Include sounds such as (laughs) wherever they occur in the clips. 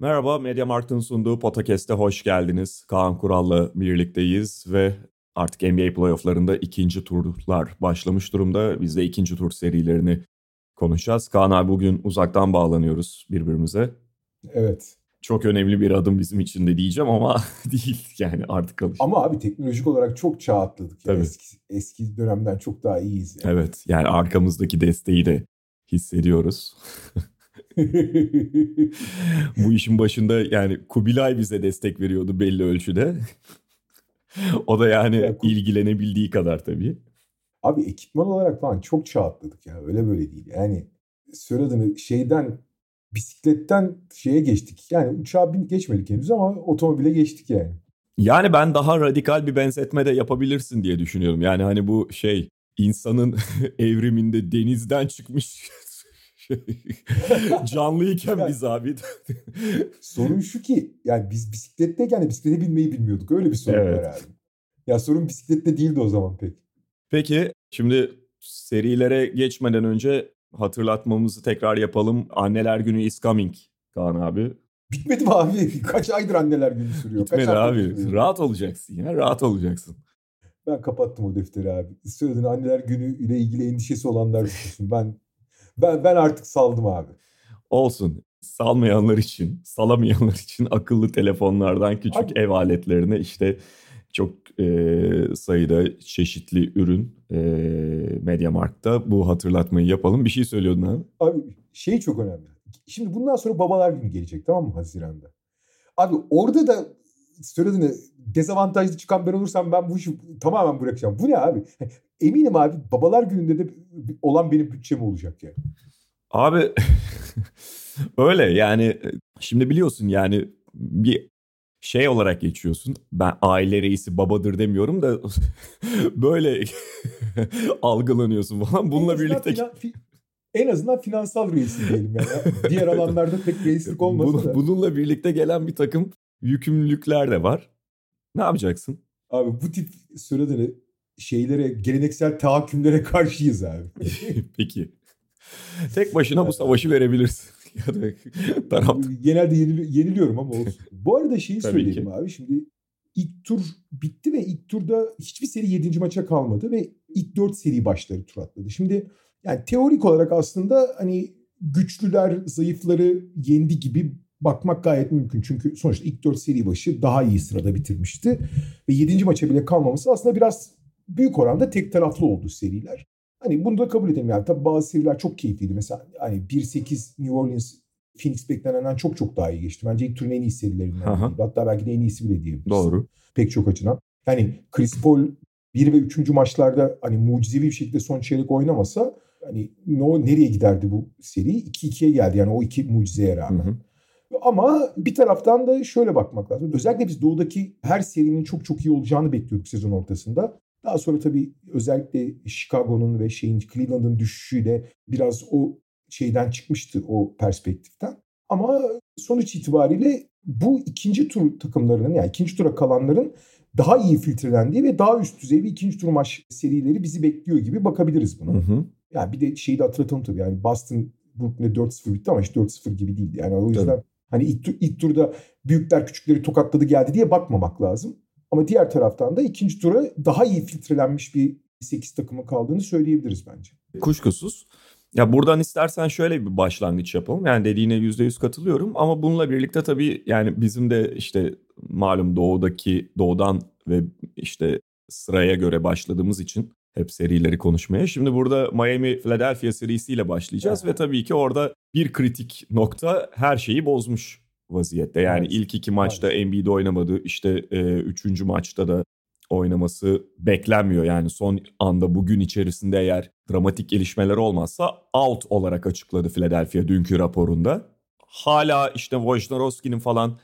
Merhaba, Media Markt'ın sunduğu podcast'e hoş geldiniz. Kaan Kural'la birlikteyiz ve artık NBA playofflarında ikinci turlar başlamış durumda. Biz de ikinci tur serilerini konuşacağız. Kaan abi bugün uzaktan bağlanıyoruz birbirimize. Evet. Çok önemli bir adım bizim için de diyeceğim ama (laughs) değil yani artık alış. Ama abi teknolojik olarak çok çağ atladık. Ya. Tabii. Eski, eski dönemden çok daha iyiyiz. Yani. Evet yani arkamızdaki desteği de hissediyoruz. (laughs) Bu işin başında yani Kubilay bize destek veriyordu belli ölçüde. o da yani Ya ilgilenebildiği kadar tabii. abi ekipman olarak falan çok çağ atladık ya. Öyle böyle değil. Yani söylediğini şeyden bisikletten şeye geçtik. Yani uçağa bin geçmedik henüz ama otomobile geçtik yani. Yani ben daha radikal bir benzetme de yapabilirsin diye düşünüyorum. Yani hani bu şey insanın (laughs) evriminde denizden çıkmış (laughs) canlıyken biz abi. (laughs) Sorun şu ki yani biz bisikletteyken de bisiklete binmeyi bilmiyorduk. Öyle bir sorun Evet. var abi. Ya sorun bisiklette değildi o zaman pek. Peki şimdi serilere geçmeden önce hatırlatmamızı tekrar yapalım. Anneler Günü is coming Kaan abi. Bitmedi mi abi? (laughs) Kaç aydır anneler günü sürüyor? Kaç Bitmedi hafta abi. sürüyor? Rahat olacaksın ya. Rahat olacaksın. Ben kapattım o defteri abi. Söylediğin anneler günü ile ilgili endişesi olanlar düşünsün. Ben ben ben artık saldım abi. Olsun. Salmayanlar için, salamayanlar için akıllı telefonlardan küçük Abi- ev aletlerine işte çok e, sayıda çeşitli ürün e, Mediamarkt'ta bu hatırlatmayı yapalım. Bir şey söylüyordun abi. Abi şey çok önemli. Şimdi bundan sonra babalar günü gelecek tamam mı Haziran'da? Abi orada da söylediğini dezavantajlı çıkan ben olursam ben bu işi tamamen bırakacağım. Bu ne abi? (laughs) Eminim abi babalar gününde de olan benim bütçem olacak yani. Abi (laughs) öyle yani şimdi biliyorsun yani bir şey olarak geçiyorsun. Ben aile reisi babadır demiyorum da (laughs) böyle algılanıyorsun falan. Bununla birlikte fi- en azından finansal reisi diyelim yani. Diğer alanlarda pek reislik olmasa da. bununla birlikte gelen bir takım yükümlülükler de var. Ne yapacaksın? Abi bu tip söylediğini şeylere, geleneksel tahakkümlere (laughs) karşıyız abi. (laughs) Peki. Tek başına bu savaşı (laughs) verebilirsin. tarafta. Genelde yenili- yeniliyorum ama olsun. Bu arada şeyi söyleyeyim ki. abi. Şimdi ilk tur bitti ve ilk turda hiçbir seri 7. maça kalmadı ve ilk 4 seri başları tur atladı. Şimdi yani teorik olarak aslında hani güçlüler zayıfları yendi gibi bakmak gayet mümkün. Çünkü sonuçta ilk 4 seri başı daha iyi sırada bitirmişti. Ve 7. maça bile kalmaması aslında biraz büyük oranda tek taraflı oldu seriler. Hani bunu da kabul edelim yani. Tabii bazı seriler çok keyifliydi. Mesela hani 1-8 New Orleans Phoenix beklenenden çok çok daha iyi geçti. Bence ilk turun en iyi serilerinden Aha. Hatta belki de en iyisi bile diyebiliriz. Doğru. Pek çok açıdan. Yani Chris Paul 1 ve 3. maçlarda hani mucizevi bir şekilde son çeyrek oynamasa hani no, nereye giderdi bu seri? 2-2'ye geldi yani o iki mucizeye Hı rağmen. hı. Ama bir taraftan da şöyle bakmak lazım. Özellikle biz doğudaki her serinin çok çok iyi olacağını bekliyorduk sezon ortasında. Daha sonra tabii özellikle Chicago'nun ve şeyin Cleveland'ın düşüşüyle biraz o şeyden çıkmıştı o perspektiften. Ama sonuç itibariyle bu ikinci tur takımlarının yani ikinci tura kalanların daha iyi filtrelendiği ve daha üst düzey bir ikinci tur maç serileri bizi bekliyor gibi bakabiliriz buna. Hı hı. Yani bir de şeyi de hatırlatalım tabii. Yani Boston Brooklyn'e 4-0 bitti ama hiç 4-0 gibi değildi. Yani o yüzden Tabii. Hani ilk, ilk turda büyükler küçükleri tokatladı geldi diye bakmamak lazım. Ama diğer taraftan da ikinci tura daha iyi filtrelenmiş bir 8 takımın kaldığını söyleyebiliriz bence. Kuşkusuz. Ya buradan istersen şöyle bir başlangıç yapalım. Yani dediğine yüzde yüz katılıyorum ama bununla birlikte tabii yani bizim de işte malum doğudaki doğudan ve işte sıraya göre başladığımız için hep serileri konuşmaya. Şimdi burada Miami Philadelphia serisiyle başlayacağız ve tabii ki orada bir kritik nokta her şeyi bozmuş vaziyette. Yani Evet. ilk iki maçta Maalesef. Embiid oynamadı. İşte e, üçüncü maçta da oynaması beklenmiyor. Yani son anda bugün içerisinde eğer dramatik gelişmeler olmazsa out olarak açıkladı Philadelphia dünkü raporunda. Hala işte Wojnarowski'nin falan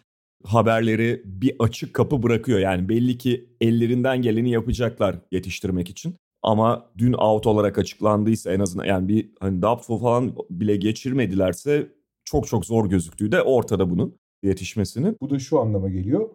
haberleri bir açık kapı bırakıyor. Yani belli ki ellerinden geleni yapacaklar yetiştirmek için. Ama dün out olarak açıklandıysa en azından yani bir hani doubtful falan bile geçirmedilerse çok çok zor gözüktüğü de ortada bunun yetişmesinin. Bu da şu anlama geliyor.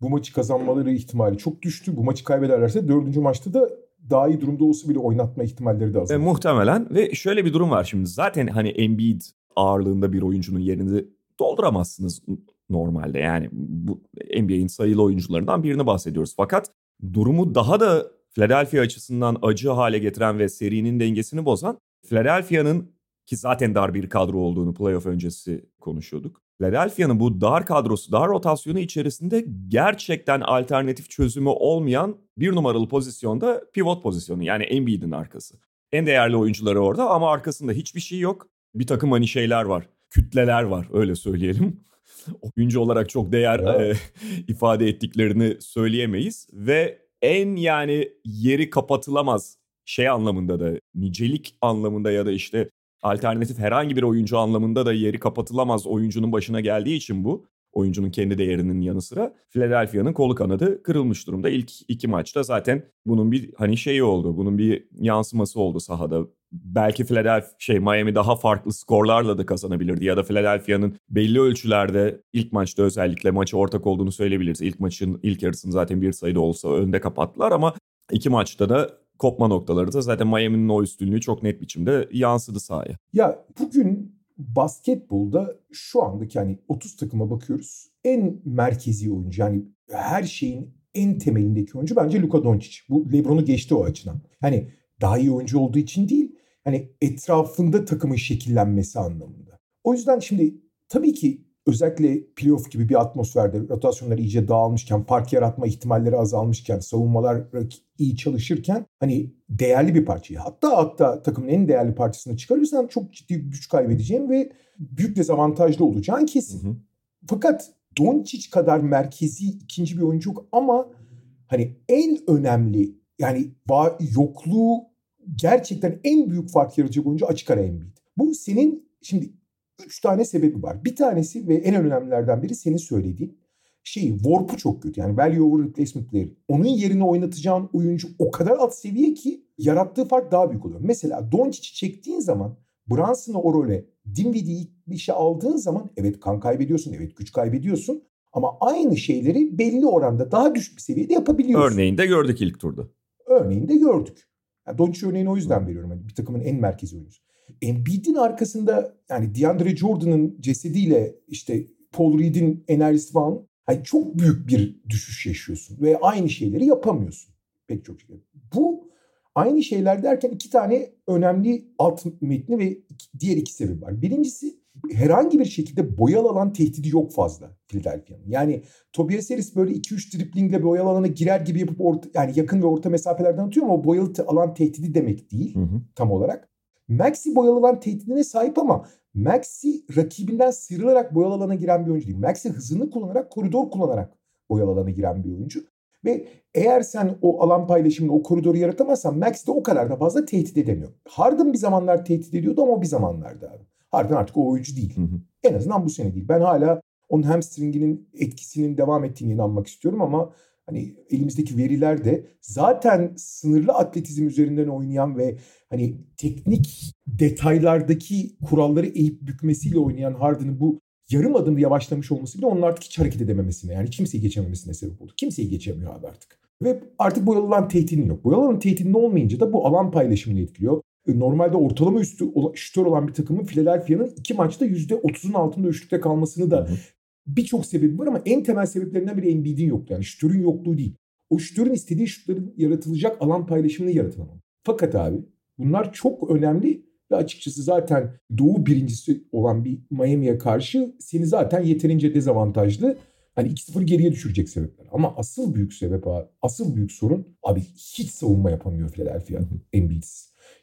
Bu maçı kazanmaları ihtimali çok düştü. Bu maçı kaybederlerse dördüncü maçta da daha iyi durumda olsa bile oynatma ihtimalleri de azalır. E, muhtemelen ve şöyle bir durum var şimdi. Zaten hani Embiid ağırlığında bir oyuncunun yerini dolduramazsınız normalde. Yani bu NBA'in sayılı oyuncularından birini bahsediyoruz. Fakat durumu daha da Philadelphia açısından acı hale getiren ve serinin dengesini bozan Philadelphia'nın ki zaten dar bir kadro olduğunu playoff öncesi konuşuyorduk. Philadelphia'nın bu dar kadrosu, dar rotasyonu içerisinde gerçekten alternatif çözümü olmayan bir numaralı pozisyonda pivot pozisyonu yani Embiid'in arkası. En değerli oyuncuları orada ama arkasında hiçbir şey yok. Bir takım hani şeyler var, kütleler var öyle söyleyelim. (laughs) Oyuncu olarak çok değer e, (laughs) ifade ettiklerini söyleyemeyiz ve en yani yeri kapatılamaz şey anlamında da nicelik anlamında ya da işte alternatif herhangi bir oyuncu anlamında da yeri kapatılamaz oyuncunun başına geldiği için bu oyuncunun kendi değerinin yanı sıra Philadelphia'nın kolu kanadı kırılmış durumda. İlk iki maçta zaten bunun bir hani şeyi oldu. Bunun bir yansıması oldu sahada. Belki Philadelphia şey Miami daha farklı skorlarla da kazanabilirdi ya da Philadelphia'nın belli ölçülerde ilk maçta özellikle maçı ortak olduğunu söyleyebiliriz. İlk maçın ilk yarısını zaten bir sayıda olsa önde kapattılar ama iki maçta da kopma noktaları da zaten Miami'nin o üstünlüğü çok net biçimde yansıdı sahaya. Ya bugün basketbolda şu andaki hani 30 takıma bakıyoruz. En merkezi oyuncu yani her şeyin en temelindeki oyuncu bence Luka Doncic. Bu LeBron'u geçti o açıdan. Hani daha iyi oyuncu olduğu için değil, hani etrafında takımın şekillenmesi anlamında. O yüzden şimdi tabii ki özellikle playoff gibi bir atmosferde rotasyonlar iyice dağılmışken, fark yaratma ihtimalleri azalmışken, savunmalar iyi çalışırken hani değerli bir parçayı hatta hatta takımın en değerli parçasını çıkarırsan çok ciddi güç kaybedeceğin ve büyük dezavantajlı olacağın kesin. Hı hı. Fakat Doncic kadar merkezi ikinci bir oyuncu yok ama hani en önemli yani yokluğu gerçekten en büyük fark yaratacak oyuncu açık ara Embiid. Bu senin şimdi Üç tane sebebi var. Bir tanesi ve en önemlilerden biri senin söylediğin şey warp'u çok kötü. Yani value over replacement player. Onun yerine oynatacağın oyuncu o kadar alt seviye ki yarattığı fark daha büyük oluyor. Mesela Doncic'i çektiğin zaman Brunson'ı o role Dinwiddie'yi bir şey aldığın zaman evet kan kaybediyorsun, evet güç kaybediyorsun. Ama aynı şeyleri belli oranda daha düşük bir seviyede yapabiliyorsun. Örneğinde gördük ilk turda. Örneğinde gördük. Yani Doncic örneğini o yüzden veriyorum. Yani bir takımın en merkezi oyuncusu. Embiid'in arkasında yani DeAndre Jordan'ın cesediyle işte Paul Reed'in enerjisi falan hani çok büyük bir düşüş yaşıyorsun ve aynı şeyleri yapamıyorsun pek çok şey. Bu aynı şeyler derken iki tane önemli alt metni ve diğer iki sebep var. Birincisi herhangi bir şekilde boyalı alan tehdidi yok fazla Philadelphia'nın. Yani Tobias Harris böyle 2-3 driplingle boyalı alana girer gibi yapıp orta, yani yakın ve orta mesafelerden atıyor ama o boyalı alan tehdidi demek değil hı hı. tam olarak. Maxi boyalı alan tehdidine sahip ama Maxi rakibinden sıyrılarak boyalı alana giren bir oyuncu değil. Maxi hızını kullanarak, koridor kullanarak boyalı alana giren bir oyuncu. Ve eğer sen o alan paylaşımını, o koridoru yaratamazsan Max de o kadar da fazla tehdit edemiyor. Harden bir zamanlar tehdit ediyordu ama o bir zamanlarda abi. Harden artık o oyuncu değil. Hı hı. En azından bu sene değil. Ben hala onun hamstringinin etkisinin devam ettiğini inanmak istiyorum ama hani elimizdeki veriler de zaten sınırlı atletizm üzerinden oynayan ve hani teknik detaylardaki kuralları eğip bükmesiyle oynayan Harden'ın bu yarım adım yavaşlamış olması bile onun artık hiç hareket edememesine yani kimseyi geçememesine sebep oldu. Kimseyi geçemiyor abi artık. Ve artık bu alan tehdidin yok. Bu alanın tehdidin olmayınca da bu alan paylaşımını etkiliyor. E, normalde ortalama üstü şütör olan bir takımın Philadelphia'nın iki maçta %30'un altında üçlükte kalmasını da birçok sebebi var ama en temel sebeplerinden biri Embiid'in yoktu. Yani şütörün yokluğu değil. O şütörün istediği şutların yaratılacak alan paylaşımını yaratamam. Fakat abi bunlar çok önemli ve açıkçası zaten doğu birincisi olan bir Miami'ye karşı seni zaten yeterince dezavantajlı hani 2-0 geriye düşürecek sebepler. Ama asıl büyük sebep abi, asıl büyük sorun abi hiç savunma yapamıyor Philadelphia Embiid.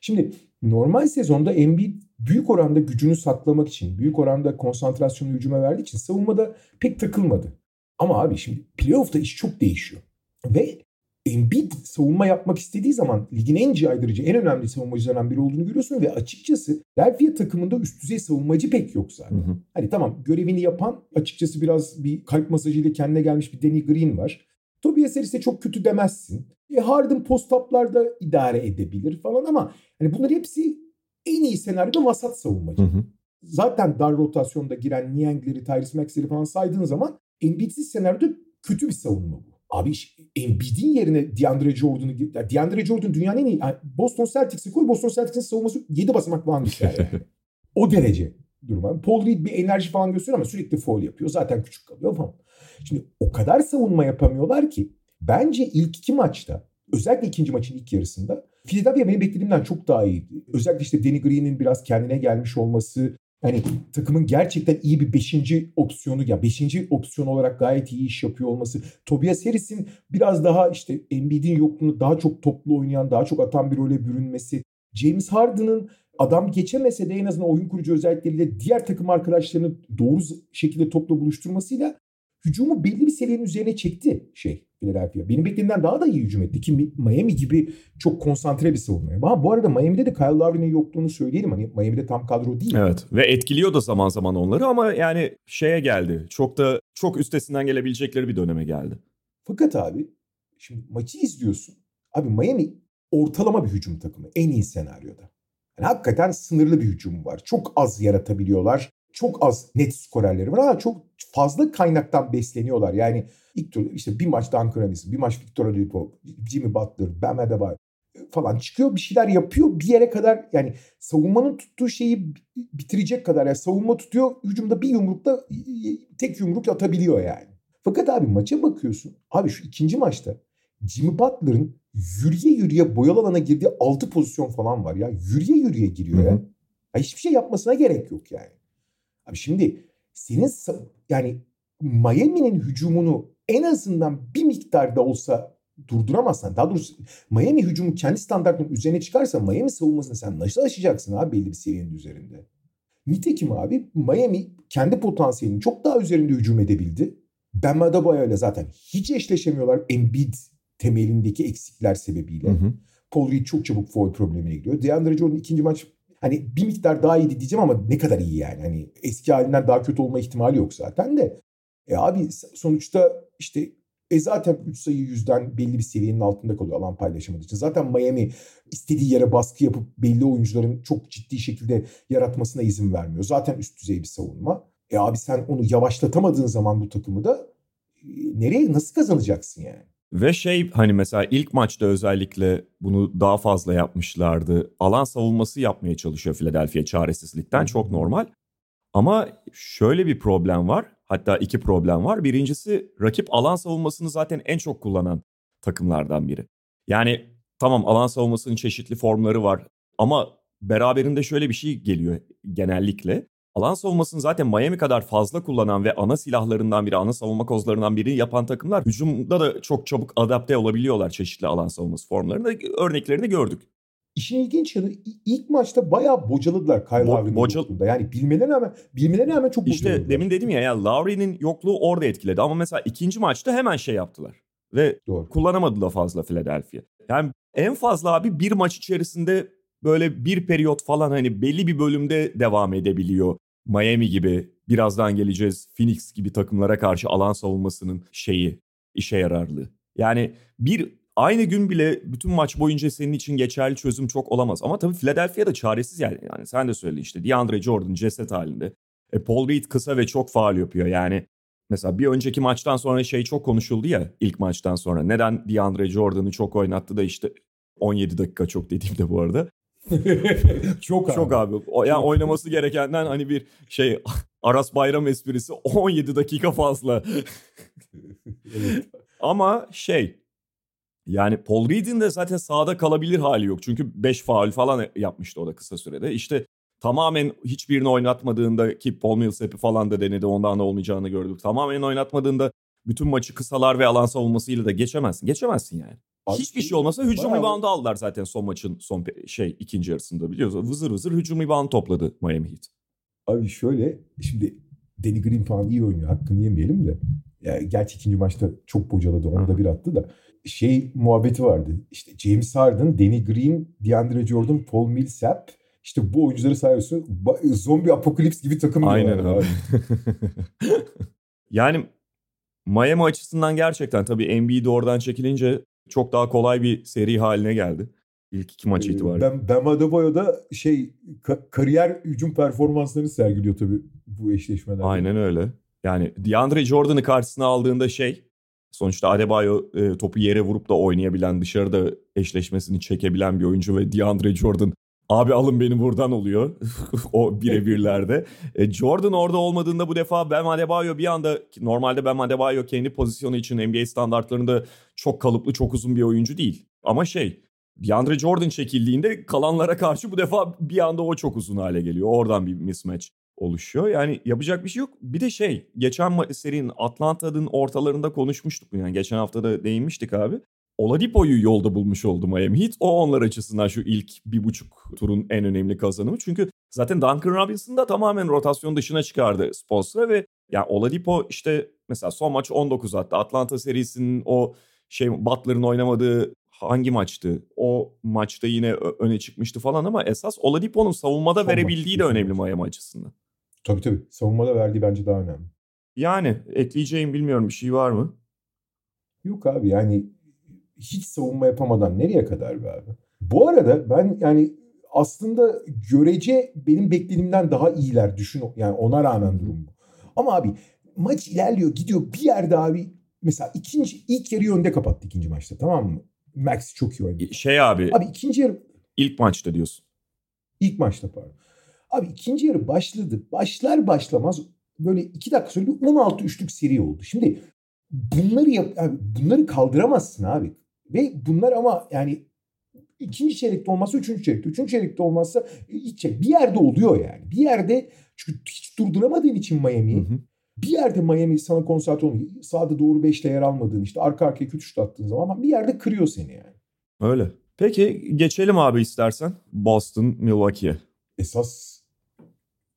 Şimdi normal sezonda Embiid büyük oranda gücünü saklamak için, büyük oranda konsantrasyonu hücuma verdiği için savunmada pek takılmadı. Ama abi şimdi playoff'ta iş çok değişiyor. Ve Embiid savunma yapmak istediği zaman ligin en caydırıcı, en önemli savunmacılarından biri olduğunu görüyorsun ve açıkçası Delphia takımında üst düzey savunmacı pek yok zaten. Hı hı. Hani tamam görevini yapan açıkçası biraz bir kalp masajıyla kendine gelmiş bir Danny Green var. Tobias Harris'e çok kötü demezsin. E Harden post-up'larda idare edebilir falan ama hani bunlar hepsi en iyi senaryoda vasat savunmacı. Hı hı. Zaten dar rotasyonda giren Niang'leri, Tyrese Maxey'leri falan saydığın zaman Embiid'siz senaryoda kötü bir savunma bu. Abi Embiid'in yerine DeAndre Jordan'ı DeAndre Jordan dünyanın en iyi yani Boston Celtics'i koy Boston Celtics'in savunması 7 basamak falan düşer yani. (laughs) o derece duruma. Paul Reed bir enerji falan gösteriyor ama sürekli foul yapıyor. Zaten küçük kalıyor falan. Şimdi o kadar savunma yapamıyorlar ki bence ilk iki maçta özellikle ikinci maçın ilk yarısında Philadelphia benim beklediğimden çok daha iyiydi. Özellikle işte Danny Green'in biraz kendine gelmiş olması, hani takımın gerçekten iyi bir beşinci opsiyonu ya beşinci opsiyon olarak gayet iyi iş yapıyor olması. Tobias Harris'in biraz daha işte Embiid'in yokluğunu daha çok toplu oynayan, daha çok atan bir role bürünmesi. James Harden'ın adam geçemese de en azından oyun kurucu özellikleriyle diğer takım arkadaşlarını doğru şekilde topla buluşturmasıyla hücumu belli bir seviyenin üzerine çekti şey Philadelphia. Benim beklediğimden daha da iyi hücum etti ki Miami gibi çok konsantre bir savunma. Ama bu arada Miami'de de Kyle Lowry'nin yokluğunu söyleyelim. Hani Miami'de tam kadro değil. Evet ve etkiliyor da zaman zaman onları ama yani şeye geldi. Çok da çok üstesinden gelebilecekleri bir döneme geldi. Fakat abi şimdi maçı izliyorsun. Abi Miami ortalama bir hücum takımı en iyi senaryoda. Yani hakikaten sınırlı bir hücum var. Çok az yaratabiliyorlar çok az net skorerleri var ama çok fazla kaynaktan besleniyorlar. Yani ilk tur işte bir maç Duncan Robinson, bir maç Victor Oladipo, Jimmy Butler, Bam Adebayo falan çıkıyor bir şeyler yapıyor bir yere kadar yani savunmanın tuttuğu şeyi bitirecek kadar yani savunma tutuyor hücumda bir yumrukta tek yumruk atabiliyor yani. Fakat abi maça bakıyorsun abi şu ikinci maçta Jimmy Butler'ın yürüye yürüye boyalı alana girdiği 6 pozisyon falan var ya. Yürüye yürüye giriyor Hı-hı. ya. ya. Hiçbir şey yapmasına gerek yok yani. Abi şimdi senin yani Miami'nin hücumunu en azından bir miktarda olsa durduramazsan daha doğrusu Miami hücumu kendi standartının üzerine çıkarsa Miami savunmasını sen nasıl aşacaksın abi belli bir seviyenin üzerinde. Nitekim abi Miami kendi potansiyelinin çok daha üzerinde hücum edebildi. Ben Adebayo ile zaten hiç eşleşemiyorlar Embiid temelindeki eksikler sebebiyle. Hı hı. Paul Reed çok çabuk foul problemine gidiyor. DeAndre Jordan ikinci maç hani bir miktar daha iyiydi diyeceğim ama ne kadar iyi yani. Hani eski halinden daha kötü olma ihtimali yok zaten de. E abi sonuçta işte e zaten 3 sayı yüzden belli bir seviyenin altında kalıyor alan paylaşamadığı için. Zaten Miami istediği yere baskı yapıp belli oyuncuların çok ciddi şekilde yaratmasına izin vermiyor. Zaten üst düzey bir savunma. E abi sen onu yavaşlatamadığın zaman bu takımı da e, nereye nasıl kazanacaksın yani? Ve şey hani mesela ilk maçta özellikle bunu daha fazla yapmışlardı. Alan savunması yapmaya çalışıyor Philadelphia çaresizlikten çok normal. Ama şöyle bir problem var. Hatta iki problem var. Birincisi rakip alan savunmasını zaten en çok kullanan takımlardan biri. Yani tamam alan savunmasının çeşitli formları var ama beraberinde şöyle bir şey geliyor genellikle. Alan savunmasını zaten Miami kadar fazla kullanan ve ana silahlarından biri, ana savunma kozlarından biri yapan takımlar hücumda da çok çabuk adapte olabiliyorlar çeşitli alan savunması formlarında. Örneklerini gördük. İşin ilginç yanı ilk maçta bayağı bocaladılar Kyle Bo- Lowry'nin bocal- yokluğunda. Yani bilmelerine rağmen, bilmelerine rağmen çok İşte bocaladılar. demin dedim ya, ya Lowry'nin yokluğu orada etkiledi. Ama mesela ikinci maçta hemen şey yaptılar. Ve Doğru. kullanamadı da fazla Philadelphia. Yani en fazla abi bir maç içerisinde böyle bir periyot falan hani belli bir bölümde devam edebiliyor. Miami gibi birazdan geleceğiz Phoenix gibi takımlara karşı alan savunmasının şeyi işe yararlığı. Yani bir aynı gün bile bütün maç boyunca senin için geçerli çözüm çok olamaz. Ama tabii Philadelphia da çaresiz yani. Yani sen de söyledin işte DeAndre Jordan ceset halinde. E Paul Reed kısa ve çok faal yapıyor. Yani mesela bir önceki maçtan sonra şey çok konuşuldu ya ilk maçtan sonra. Neden DeAndre Jordan'ı çok oynattı da işte 17 dakika çok dediğimde bu arada. (laughs) çok abi. Çok abi. O, yani oynaması gerekenden hani bir şey (laughs) Aras Bayram esprisi (laughs) 17 dakika fazla. evet. Ama şey yani Paul Reed'in de zaten sahada kalabilir hali yok. Çünkü 5 faul falan yapmıştı o da kısa sürede. İşte tamamen hiçbirini oynatmadığında ki Paul Millsap'i falan da denedi ondan da olmayacağını gördük. Tamamen oynatmadığında bütün maçı kısalar ve alan savunmasıyla da geçemezsin. Geçemezsin yani. Abi, Hiçbir şey olmasa hücum bayağı... reboundu aldılar zaten son maçın son şey ikinci yarısında biliyoruz. Vızır vızır hücum rebound topladı Miami Heat. Abi şöyle şimdi Danny Green falan iyi oynuyor hakkını yemeyelim de. Yani gerçi ikinci maçta çok bocaladı onu da bir attı da. şey muhabbeti vardı. İşte James Harden, Danny Green, DeAndre Jordan, Paul Millsap. İşte bu oyuncuları sayıyorsun. Zombi apokalips gibi takım. Aynen abi. (laughs) yani Miami açısından gerçekten tabii Embiid oradan çekilince çok daha kolay bir seri haline geldi. İlk iki maç ee, itibariyle. Ben, ben Adebayo da şey ka- kariyer hücum performanslarını sergiliyor tabii bu eşleşmelerde. Aynen öyle. Yani DeAndre Jordan'ı karşısına aldığında şey sonuçta Adebayo e, topu yere vurup da oynayabilen dışarıda eşleşmesini çekebilen bir oyuncu ve DeAndre Jordan abi alın beni buradan oluyor (laughs) o birebirlerde. (laughs) e, Jordan orada olmadığında bu defa Bam Adebayo bir anda normalde Bam Adebayo kendi pozisyonu için NBA standartlarında çok kalıplı çok uzun bir oyuncu değil. Ama şey DeAndre Jordan çekildiğinde kalanlara karşı bu defa bir anda o çok uzun hale geliyor. Oradan bir mismatch oluşuyor. Yani yapacak bir şey yok. Bir de şey geçen serinin Atlanta'nın ortalarında konuşmuştuk. Yani geçen hafta da değinmiştik abi. Oladipo'yu yolda bulmuş oldu Miami Heat. O onlar açısından şu ilk bir buçuk turun en önemli kazanımı. Çünkü zaten Duncan Robinson da tamamen rotasyon dışına çıkardı Spolstra ve yani Oladipo işte mesela son maç 19 attı. Atlanta serisinin o şey Butler'ın oynamadığı hangi maçtı? O maçta yine öne çıkmıştı falan ama esas Oladipo'nun savunmada son verebildiği maç, de önemli Miami açısından. Tabii tabii. Savunmada verdiği bence daha önemli. Yani ekleyeceğim bilmiyorum bir şey var mı? Yok abi yani hiç savunma yapamadan nereye kadar be abi? Bu arada ben yani aslında görece benim beklediğimden daha iyiler düşün yani ona rağmen durum bu. Ama abi maç ilerliyor gidiyor bir yerde abi mesela ikinci ilk yarıyı önde kapattı ikinci maçta tamam mı? Max çok iyi oynadı. Şey abi. Abi ikinci yarı. ilk maçta diyorsun. İlk maçta pardon. Abi ikinci yarı başladı. Başlar başlamaz böyle iki dakika sonra bir 16 üçlük seri oldu. Şimdi bunları yap, abi bunları kaldıramazsın abi. Ve bunlar ama yani ikinci çeyrekte olmazsa üçüncü çeyrekte. Üçüncü çeyrekte olmazsa ilk çeyrek. Bir yerde oluyor yani. Bir yerde çünkü hiç durduramadığın için Miami'yi bir yerde Miami sana konsantre olmuyor. Sağda doğru beşte yer almadığın işte arka arkaya kötü şut attığın zaman ama bir yerde kırıyor seni yani. Öyle. Peki geçelim abi istersen Boston Milwaukee'ye. Esas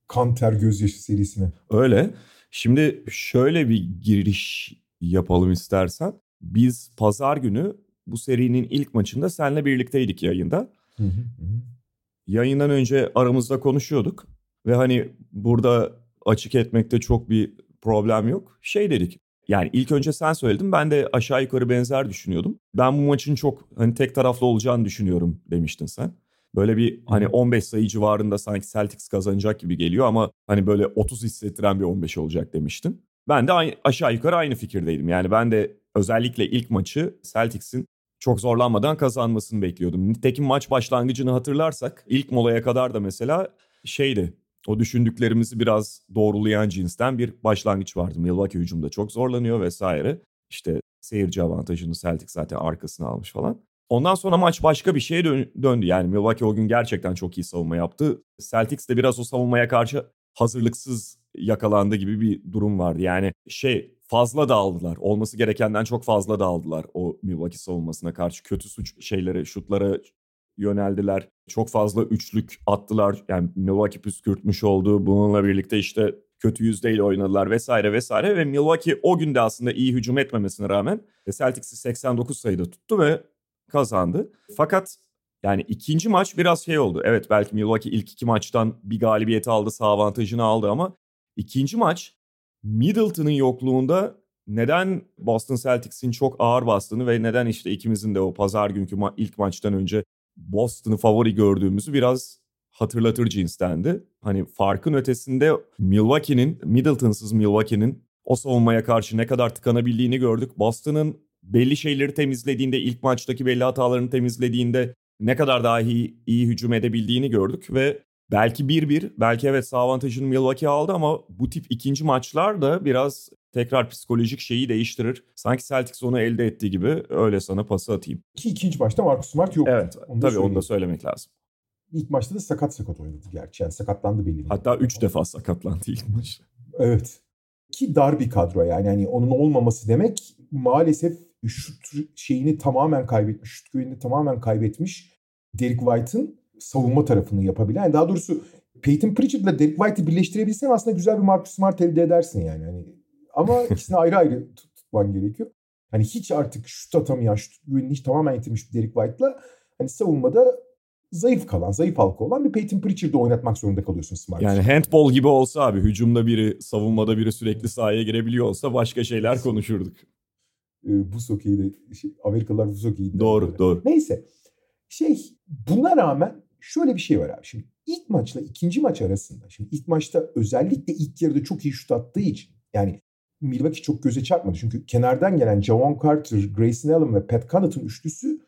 Kanter gözyaşı serisine. Öyle. Şimdi şöyle bir giriş yapalım istersen. Biz pazar günü bu serinin ilk maçında seninle birlikteydik yayında. Hı hı hı. Yayından önce aramızda konuşuyorduk. Ve hani burada açık etmekte çok bir problem yok. Şey dedik. Yani ilk önce sen söyledin ben de aşağı yukarı benzer düşünüyordum. Ben bu maçın çok hani tek taraflı olacağını düşünüyorum demiştin sen. Böyle bir hani 15 sayı civarında sanki Celtics kazanacak gibi geliyor ama hani böyle 30 hissettiren bir 15 olacak demiştin. Ben de aynı, aşağı yukarı aynı fikirdeydim. Yani ben de özellikle ilk maçı Celtics'in çok zorlanmadan kazanmasını bekliyordum. Nitekim maç başlangıcını hatırlarsak ilk molaya kadar da mesela şeydi o düşündüklerimizi biraz doğrulayan cinsten bir başlangıç vardı. Milwaukee hücumda çok zorlanıyor vesaire. İşte seyirci avantajını Celtic zaten arkasına almış falan. Ondan sonra maç başka bir şeye döndü. Yani Milwaukee o gün gerçekten çok iyi savunma yaptı. Celtics de biraz o savunmaya karşı hazırlıksız yakalandı gibi bir durum vardı. Yani şey fazla dağıldılar. Olması gerekenden çok fazla dağıldılar o Milwaukee savunmasına karşı. Kötü suç şeylere, şutlara yöneldiler. Çok fazla üçlük attılar. Yani Milwaukee püskürtmüş oldu. Bununla birlikte işte kötü yüzdeyle oynadılar vesaire vesaire ve Milwaukee o günde aslında iyi hücum etmemesine rağmen Celtics'i 89 sayıda tuttu ve kazandı. Fakat yani ikinci maç biraz şey oldu. Evet belki Milwaukee ilk iki maçtan bir galibiyeti aldı, sağ avantajını aldı ama ikinci maç Middleton'ın yokluğunda neden Boston Celtics'in çok ağır bastığını ve neden işte ikimizin de o pazar günkü ma- ilk maçtan önce Boston'ı favori gördüğümüzü biraz hatırlatır cinstendi. Hani farkın ötesinde Milwaukee'nin, Middleton'sız Milwaukee'nin o savunmaya karşı ne kadar tıkanabildiğini gördük. Boston'ın belli şeyleri temizlediğinde, ilk maçtaki belli hatalarını temizlediğinde ne kadar daha iyi, hücum edebildiğini gördük ve belki 1-1, belki evet sağ avantajını Milwaukee aldı ama bu tip ikinci maçlar da biraz tekrar psikolojik şeyi değiştirir. Sanki Celtics onu elde ettiği gibi öyle sana pası atayım. Ki ikinci maçta Marcus Smart yok. Evet onu tabii onu da söylemek lazım. İlk maçta da sakat sakat oynadı gerçi. Yani sakatlandı belli. Hatta 3 defa sakatlandı ilk maçta. Evet. Ki dar bir kadro yani. yani onun olmaması demek maalesef şut şeyini tamamen kaybetmiş, şut güvenini tamamen kaybetmiş Derek White'ın savunma tarafını yapabilen. Yani daha doğrusu Peyton Pritchard'la Derek White'ı birleştirebilsen aslında güzel bir Marcus Smart elde edersin yani. yani ama (laughs) ikisini ayrı ayrı tutman gerekiyor. Hani hiç artık şut atamayan, şut güvenini hiç tamamen yitirmiş bir Derek White'la hani savunmada zayıf kalan, zayıf halka olan bir Peyton Pritchard'ı oynatmak zorunda kalıyorsun Smart. Yani handball gibi olsa abi hücumda biri, savunmada biri sürekli sahaya girebiliyor olsa başka şeyler konuşurduk. Ee, buz hokeyi de şey, Amerikalılar buz hokeyi Doğru, böyle. doğru. Neyse. Şey buna rağmen şöyle bir şey var abi. Şimdi ilk maçla ikinci maç arasında. Şimdi ilk maçta özellikle ilk yarıda çok iyi şut attığı için yani Milwaukee çok göze çarpmadı. Çünkü kenardan gelen Javon Carter, Grayson Allen ve Pat Connaughton üçlüsü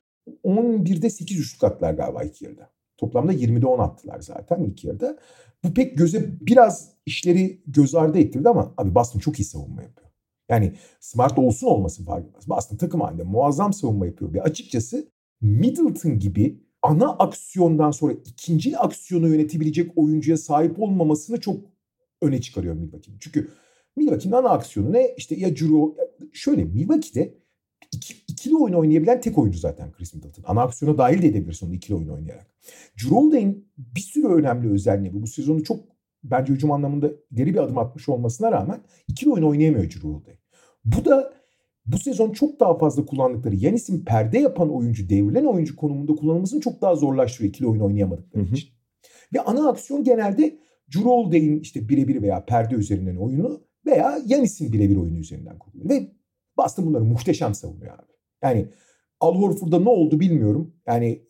11'de 8 üçlük attılar galiba ilk yarıda. Toplamda 20'de 10 attılar zaten ilk yarıda. Bu pek göze biraz işleri göz ardı ettirdi ama abi Boston çok iyi savunma yapıyor. Yani Smart olsun olmasın fark etmez. Boston takım halinde muazzam savunma yapıyor. Ve açıkçası Middleton gibi ana aksiyondan sonra ikinci aksiyonu yönetebilecek oyuncuya sahip olmamasını çok öne çıkarıyor Milwaukee. Çünkü Milwaukee'nin ana aksiyonu ne? İşte ya Juro, şöyle Milwaukee'de iki, ikili oyun oynayabilen tek oyuncu zaten Chris Middleton. Ana aksiyona dahil de edebilirsin onu ikili oyun oynayarak. Jrue bir sürü önemli özelliği bu. Bu sezonu çok bence hücum anlamında geri bir adım atmış olmasına rağmen ikili oyun oynayamıyor Jrue Bu da bu sezon çok daha fazla kullandıkları Yanis'in perde yapan oyuncu, devrilen oyuncu konumunda kullanılmasını çok daha zorlaştırıyor ikili oyun oynayamadıkları Hı hı. için. Ve ana aksiyon genelde Drew Holiday'in işte birebir veya perde üzerinden oyunu veya Yanis'in birebir oyunu üzerinden kuruluyor. Ve Boston bunları muhteşem savunuyor abi. Yani Al Horford'a ne oldu bilmiyorum. Yani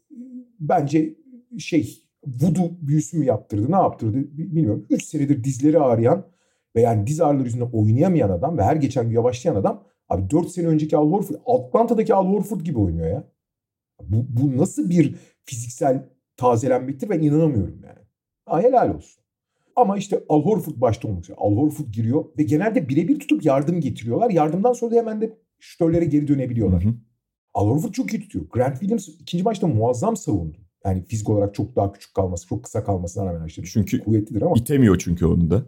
bence şey voodoo büyüsü mü yaptırdı ne yaptırdı bilmiyorum. 3 senedir dizleri ağrıyan ve yani diz ağrıları yüzünden oynayamayan adam ve her geçen gün yavaşlayan adam abi 4 sene önceki Al Horford Atlanta'daki Al Horford gibi oynuyor ya. Bu, bu nasıl bir fiziksel tazelenmektir ben inanamıyorum yani. Ha, helal olsun. Ama işte Al Horford başta olmak üzere. Al Horford giriyor ve genelde birebir tutup yardım getiriyorlar. Yardımdan sonra da hemen de şütörlere geri dönebiliyorlar. Hı hı. Al Horford çok iyi tutuyor. Grant Williams ikinci maçta muazzam savundu. Yani fizik olarak çok daha küçük kalması, çok kısa kalmasına rağmen işte Çünkü kuvvetlidir ama. İtemiyor çünkü onu da.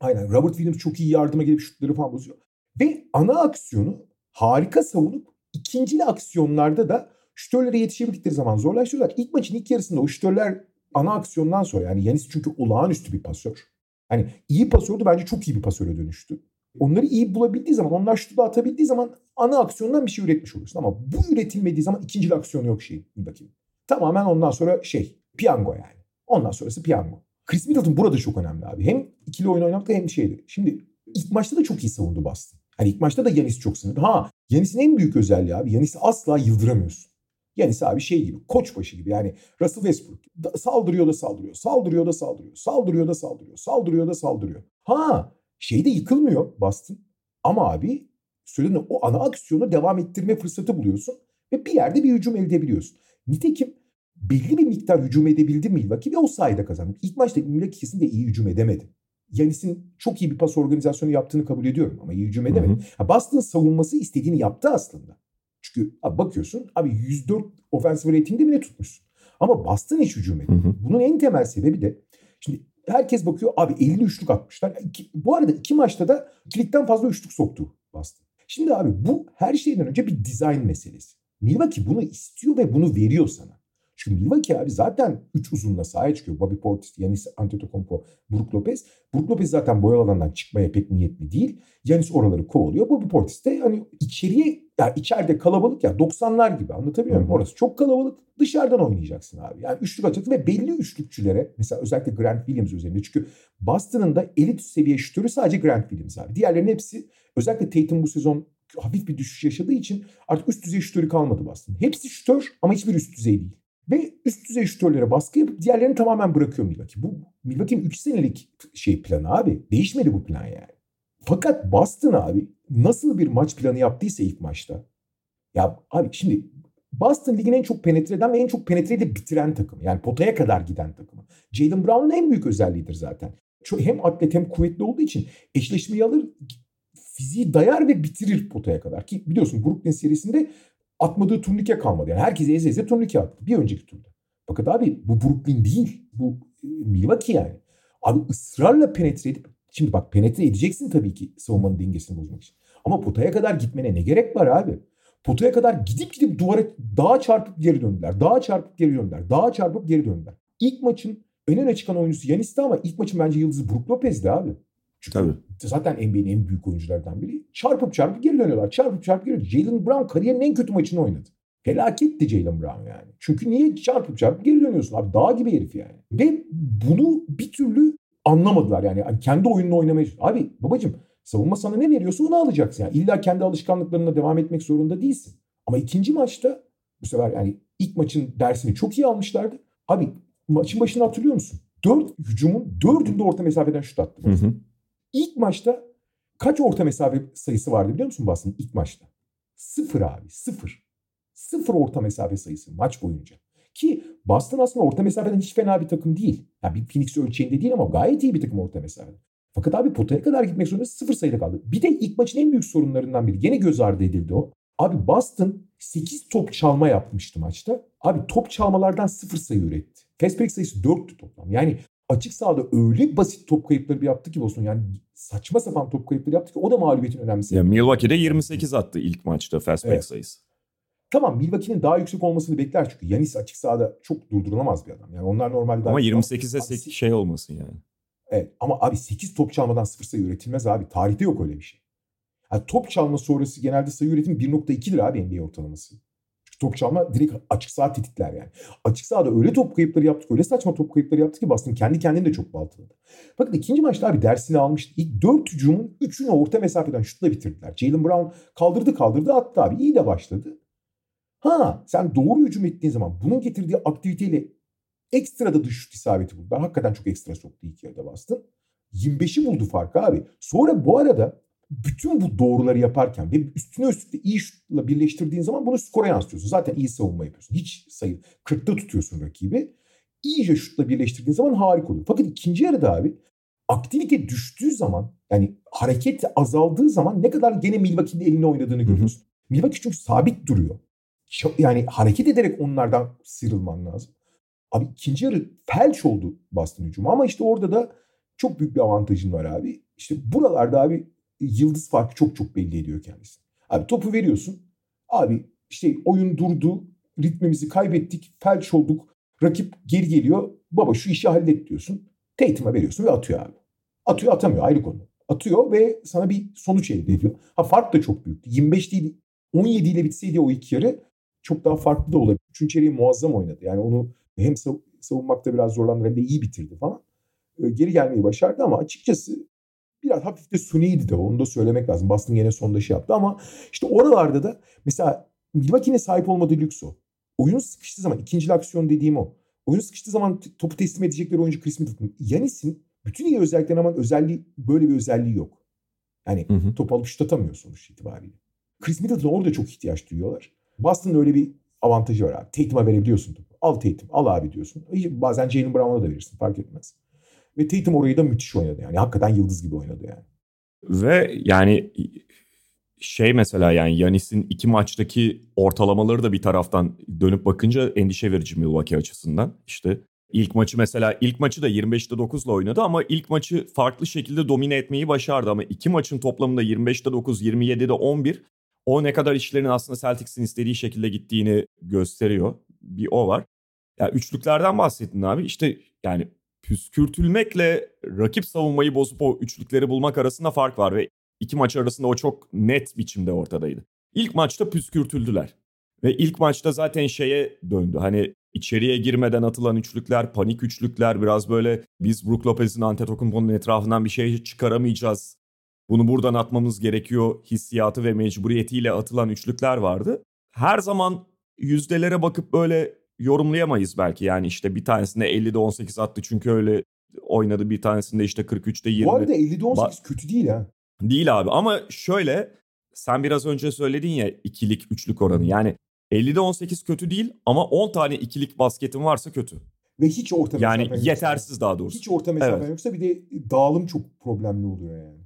Aynen. Robert Williams çok iyi yardıma gelip şutları falan bozuyor. Ve ana aksiyonu harika savunup ikincili aksiyonlarda da şütörlere yetişebildikleri zaman zorlaştırıyorlar. İlk maçın ilk yarısında o şütörler ana aksiyondan sonra yani Yanis çünkü olağanüstü bir pasör. Hani iyi pasördü bence çok iyi bir pasöre dönüştü. Onları iyi bulabildiği zaman, onlar şutu da atabildiği zaman ana aksiyondan bir şey üretmiş oluyorsun. Ama bu üretilmediği zaman ikinci aksiyon yok şey. Bir bakayım. Tamamen ondan sonra şey, piyango yani. Ondan sonrası piyango. Chris Middleton burada çok önemli abi. Hem ikili oyun oynamakta hem şeydi. Şimdi ilk maçta da çok iyi savundu Boston. Hani ilk maçta da Yanis çok sınırdı. Ha Yanis'in en büyük özelliği abi. Yanis'i asla yıldıramıyorsun. Yanis abi şey gibi koçbaşı gibi yani Russell Westbrook da, saldırıyor da saldırıyor saldırıyor da saldırıyor saldırıyor da saldırıyor saldırıyor da saldırıyor. Ha şey de yıkılmıyor Boston ama abi söylediğin o ana aksiyonu devam ettirme fırsatı buluyorsun ve bir yerde bir hücum elde edebiliyorsun. Nitekim belli bir miktar hücum edebildi Milwaukee ve o sayede kazandı. İlk maçta Milwaukee kesinlikle iyi hücum edemedi. Yanis'in çok iyi bir pas organizasyonu yaptığını kabul ediyorum ama iyi hücum edemedi. Hı Boston savunması istediğini yaptı aslında. Çünkü abi bakıyorsun abi 104 offensive rating'de mi ne tutmuşsun? Ama Boston hiç hücum etmedi. hı. Bunun en temel sebebi de şimdi herkes bakıyor abi 50 üçlük atmışlar. İki- bu arada iki maçta da ikilikten fazla üçlük soktu Boston. Şimdi abi bu her şeyden önce bir dizayn meselesi. Milwaukee bunu istiyor ve bunu veriyor sana. Çünkü Milwaukee abi zaten 3 uzunla sahaya çıkıyor. Bobby Portis, Yanis Antetokounmpo, Brook Lopez. Brook Lopez zaten boyalı alandan çıkmaya pek niyetli değil. Yanis oraları kovalıyor. Bobby Portis de hani içeriye ya içeride kalabalık ya 90'lar gibi anlatabiliyor muyum? Orası çok kalabalık. Dışarıdan oynayacaksın abi. Yani üçlük atacaksın ve belli üçlükçülere mesela özellikle Grant Williams üzerinde. Çünkü Boston'ın da elit seviye şütörü sadece Grant Williams abi. Diğerlerinin hepsi özellikle Tatum bu sezon hafif bir düşüş yaşadığı için artık üst düzey şütörü kalmadı Boston. Hepsi şütör ama hiçbir üst düzey değil. Ve üst düzey şütörlere baskı yapıp diğerlerini tamamen bırakıyor Milwaukee. Bu Milwaukee'nin 3 senelik şey planı abi. Değişmedi bu plan yani. Fakat Boston abi nasıl bir maç planı yaptıysa ilk maçta. Ya abi şimdi Boston ligin en çok penetre eden ve en çok penetreyi de bitiren takımı. Yani potaya kadar giden takımı. Jalen Brown'un en büyük özelliğidir zaten. Hem atlet hem kuvvetli olduğu için eşleşmeyi alır, fiziği dayar ve bitirir potaya kadar. Ki biliyorsun Brooklyn serisinde atmadığı turnike kalmadı. Yani herkes eze eze turnike attı bir önceki turda. Fakat abi bu Brooklyn değil. Bu e, Milwaukee yani. Abi ısrarla penetre edip şimdi bak penetre edeceksin tabii ki savunmanın dengesini bozmak için. Ama potaya kadar gitmene ne gerek var abi? Potaya kadar gidip gidip duvara daha çarpıp geri döndüler. Daha çarpıp geri döndüler. Daha çarpıp geri döndüler. İlk maçın en öne çıkan oyuncusu Yanis'ti ama ilk maçın bence yıldızı Brook Lopez'di abi. Çünkü Tabii. zaten NBA'nin en büyük oyunculardan biri. Çarpıp çarpıp geri dönüyorlar. Çarpıp çarpıp geri dönüyorlar. Jalen Brown kariyerinin en kötü maçını oynadı. Felaketti Jalen Brown yani. Çünkü niye çarpıp çarpıp geri dönüyorsun abi? Dağ gibi herif yani. Ve bunu bir türlü anlamadılar yani. Hani kendi oyununu oynamaya Abi babacım savunma sana ne veriyorsa onu alacaksın. Yani illa kendi alışkanlıklarına devam etmek zorunda değilsin. Ama ikinci maçta bu sefer yani ilk maçın dersini çok iyi almışlardı. Abi maçın başını hatırlıyor musun? Dört hücumun dördünde orta mesafeden şut attı. Hı hı. İlk maçta kaç orta mesafe sayısı vardı biliyor musun Boston'ın ilk maçta? Sıfır abi sıfır. Sıfır orta mesafe sayısı maç boyunca. Ki Boston aslında orta mesafeden hiç fena bir takım değil. Yani bir Phoenix ölçeğinde değil ama gayet iyi bir takım orta mesafeden. Fakat abi potaya kadar gitmek zorunda sıfır sayıda kaldı. Bir de ilk maçın en büyük sorunlarından biri. Gene göz ardı edildi o. Abi Boston 8 top çalma yapmıştı maçta. Abi top çalmalardan sıfır sayı üretti. Fast break sayısı 4'tü toplam. Yani açık sahada öyle basit top kayıpları bir yaptı ki Boston. Yani saçma sapan top kayıpları yaptı ki o da mağlubiyetin önemli Ya Milwaukee'de 28 attı ilk maçta fast break Evet. sayısı. Tamam Milwaukee'nin daha yüksek olmasını bekler çünkü Yanis açık sahada çok durdurulamaz bir adam. Yani onlar normalde Ama daha- 28'e Abi, 8 şey olmasın yani. Evet ama abi 8 top çalmadan sıfır sayı üretilmez abi. Tarihte yok öyle bir şey. Yani top çalma sonrası genelde sayı üretim 1.2'dir abi NBA ortalaması. Top çalma direkt açık saha tetikler yani. Açık sahada öyle top kayıpları yaptık, öyle saçma top kayıpları yaptık ki Boston kendi kendini de çok baltaladı. Bakın ikinci maçta abi dersini almıştı. İlk dört hücumun üçünü orta mesafeden şutla bitirdiler. Jalen Brown kaldırdı kaldırdı attı abi. İyi de başladı. Ha sen doğru hücum ettiğin zaman bunun getirdiği aktiviteyle ekstra da dış şut isabeti buldular. Hakikaten çok ekstra soktu ilk yarıda Boston. 25'i buldu farkı abi. Sonra bu arada bütün bu doğruları yaparken ve üstüne üstlükle iyi şutla birleştirdiğin zaman bunu skora yansıtıyorsun. Zaten iyi savunma yapıyorsun. Hiç sayı 40'ta tutuyorsun rakibi. İyice şutla birleştirdiğin zaman harika oluyor. Fakat ikinci yarıda abi aktivite düştüğü zaman yani hareket azaldığı zaman ne kadar gene Milwaukee'nin eline oynadığını görüyorsun. Milwaukee çünkü sabit duruyor. Yani hareket ederek onlardan sıyrılman lazım. Abi ikinci yarı felç oldu Boston hücumu ama işte orada da çok büyük bir avantajın var abi. İşte buralarda abi yıldız farkı çok çok belli ediyor kendisini. Abi topu veriyorsun. Abi işte oyun durdu. Ritmimizi kaybettik. Felç olduk. Rakip geri geliyor. Baba şu işi hallet diyorsun. Tatum'a veriyorsun ve atıyor abi. Atıyor atamıyor ayrı konu. Atıyor ve sana bir sonuç elde ediyor. Ha fark da çok büyüktü. 25 değil 17 ile bitseydi o ilk yarı çok daha farklı da olabilir. Üçüncü çeyreği muazzam oynadı. Yani onu hem sav- savunmakta biraz zorlandı hem de iyi bitirdi falan. Ee, Geri gelmeyi başardı ama açıkçası biraz hafif de suniydi de onu da söylemek lazım. Boston gene sonda şey yaptı ama işte oralarda da mesela Milwaukee'nin sahip olmadığı lüks o. Oyun sıkıştığı zaman ikinci aksiyon dediğim o. Oyun sıkıştığı zaman topu teslim edecekleri oyuncu Chris Middleton. Yanis'in bütün iyi özelliklerine ama özelliği böyle bir özelliği yok. Yani Hı hı. topu alıp şut atamıyor sonuç itibariyle. Chris Middleton'a orada çok ihtiyaç duyuyorlar. Boston'ın öyle bir avantajı var abi. Tatum'a verebiliyorsun topu. Al Tatum, al abi diyorsun. Bazen Jalen Brown'a da verirsin fark etmez. Ve Tatum orayı da müthiş oynadı yani. Hakikaten yıldız gibi oynadı yani. Ve yani şey mesela yani Yanis'in iki maçtaki ortalamaları da bir taraftan dönüp bakınca endişe verici Milwaukee açısından. İşte ilk maçı mesela ilk maçı da 25'te 9'la oynadı ama ilk maçı farklı şekilde domine etmeyi başardı. Ama iki maçın toplamında 25'te 9, 27'de 11 o ne kadar işlerin aslında Celtics'in istediği şekilde gittiğini gösteriyor. Bir o var. Ya üçlüklerden bahsettin abi. İşte yani püskürtülmekle rakip savunmayı bozup o üçlükleri bulmak arasında fark var ve iki maç arasında o çok net biçimde ortadaydı. İlk maçta püskürtüldüler. Ve ilk maçta zaten şeye döndü. Hani içeriye girmeden atılan üçlükler, panik üçlükler biraz böyle biz Brook Lopez'in Antetokounmpo'nun etrafından bir şey çıkaramayacağız. Bunu buradan atmamız gerekiyor hissiyatı ve mecburiyetiyle atılan üçlükler vardı. Her zaman yüzdelere bakıp böyle yorumlayamayız belki. Yani işte bir tanesinde 50'de 18 attı çünkü öyle oynadı. Bir tanesinde işte 43'te 20. Bu arada 50'de 18 Ba- kötü değil ha. Değil abi ama şöyle sen biraz önce söyledin ya ikilik üçlük oranı. Yani 50'de 18 kötü değil ama 10 tane ikilik basketin varsa kötü. Ve hiç orta Yani mesafen yoksa- yetersiz daha doğrusu. Hiç orta mesafen Evet. yoksa bir de dağılım çok problemli oluyor yani.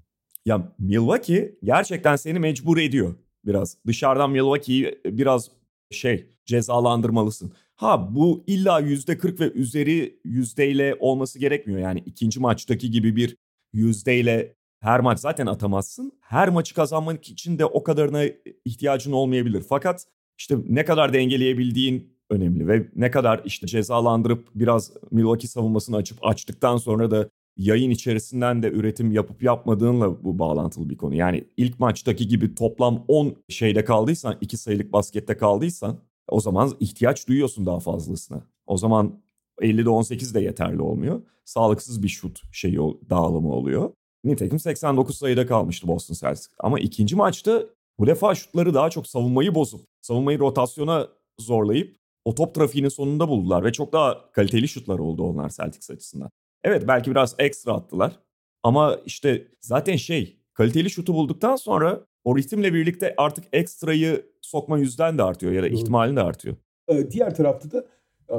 Ya Milwaukee gerçekten seni mecbur ediyor biraz. Dışarıdan Milwaukee'yi biraz şey cezalandırmalısın. Ha bu illa %40 ve üzeri yüzdeyle olması gerekmiyor. Yani ikinci maçtaki gibi bir yüzdeyle her maç zaten atamazsın. Her maçı kazanmak için de o kadarına ihtiyacın olmayabilir. Fakat işte ne kadar dengeleyebildiğin önemli ve ne kadar işte cezalandırıp biraz Milwaukee savunmasını açıp açtıktan sonra da yayın içerisinden de üretim yapıp yapmadığınla bu bağlantılı bir konu. Yani ilk maçtaki gibi toplam 10 şeyde kaldıysan, 2 sayılık baskette kaldıysan o zaman ihtiyaç duyuyorsun daha fazlasına. O zaman 50'de 18 de yeterli olmuyor. Sağlıksız bir şut şeyi dağılımı oluyor. Nitekim 89 sayıda kalmıştı Boston Celtics. Ama ikinci maçta bu defa şutları daha çok savunmayı bozup, savunmayı rotasyona zorlayıp o top trafiğinin sonunda buldular ve çok daha kaliteli şutlar oldu onlar Celtics açısından. Evet belki biraz ekstra attılar ama işte zaten şey kaliteli şutu bulduktan sonra o ritimle birlikte artık ekstrayı sokma yüzden de artıyor ya da ihtimalin de artıyor. Ee, diğer tarafta da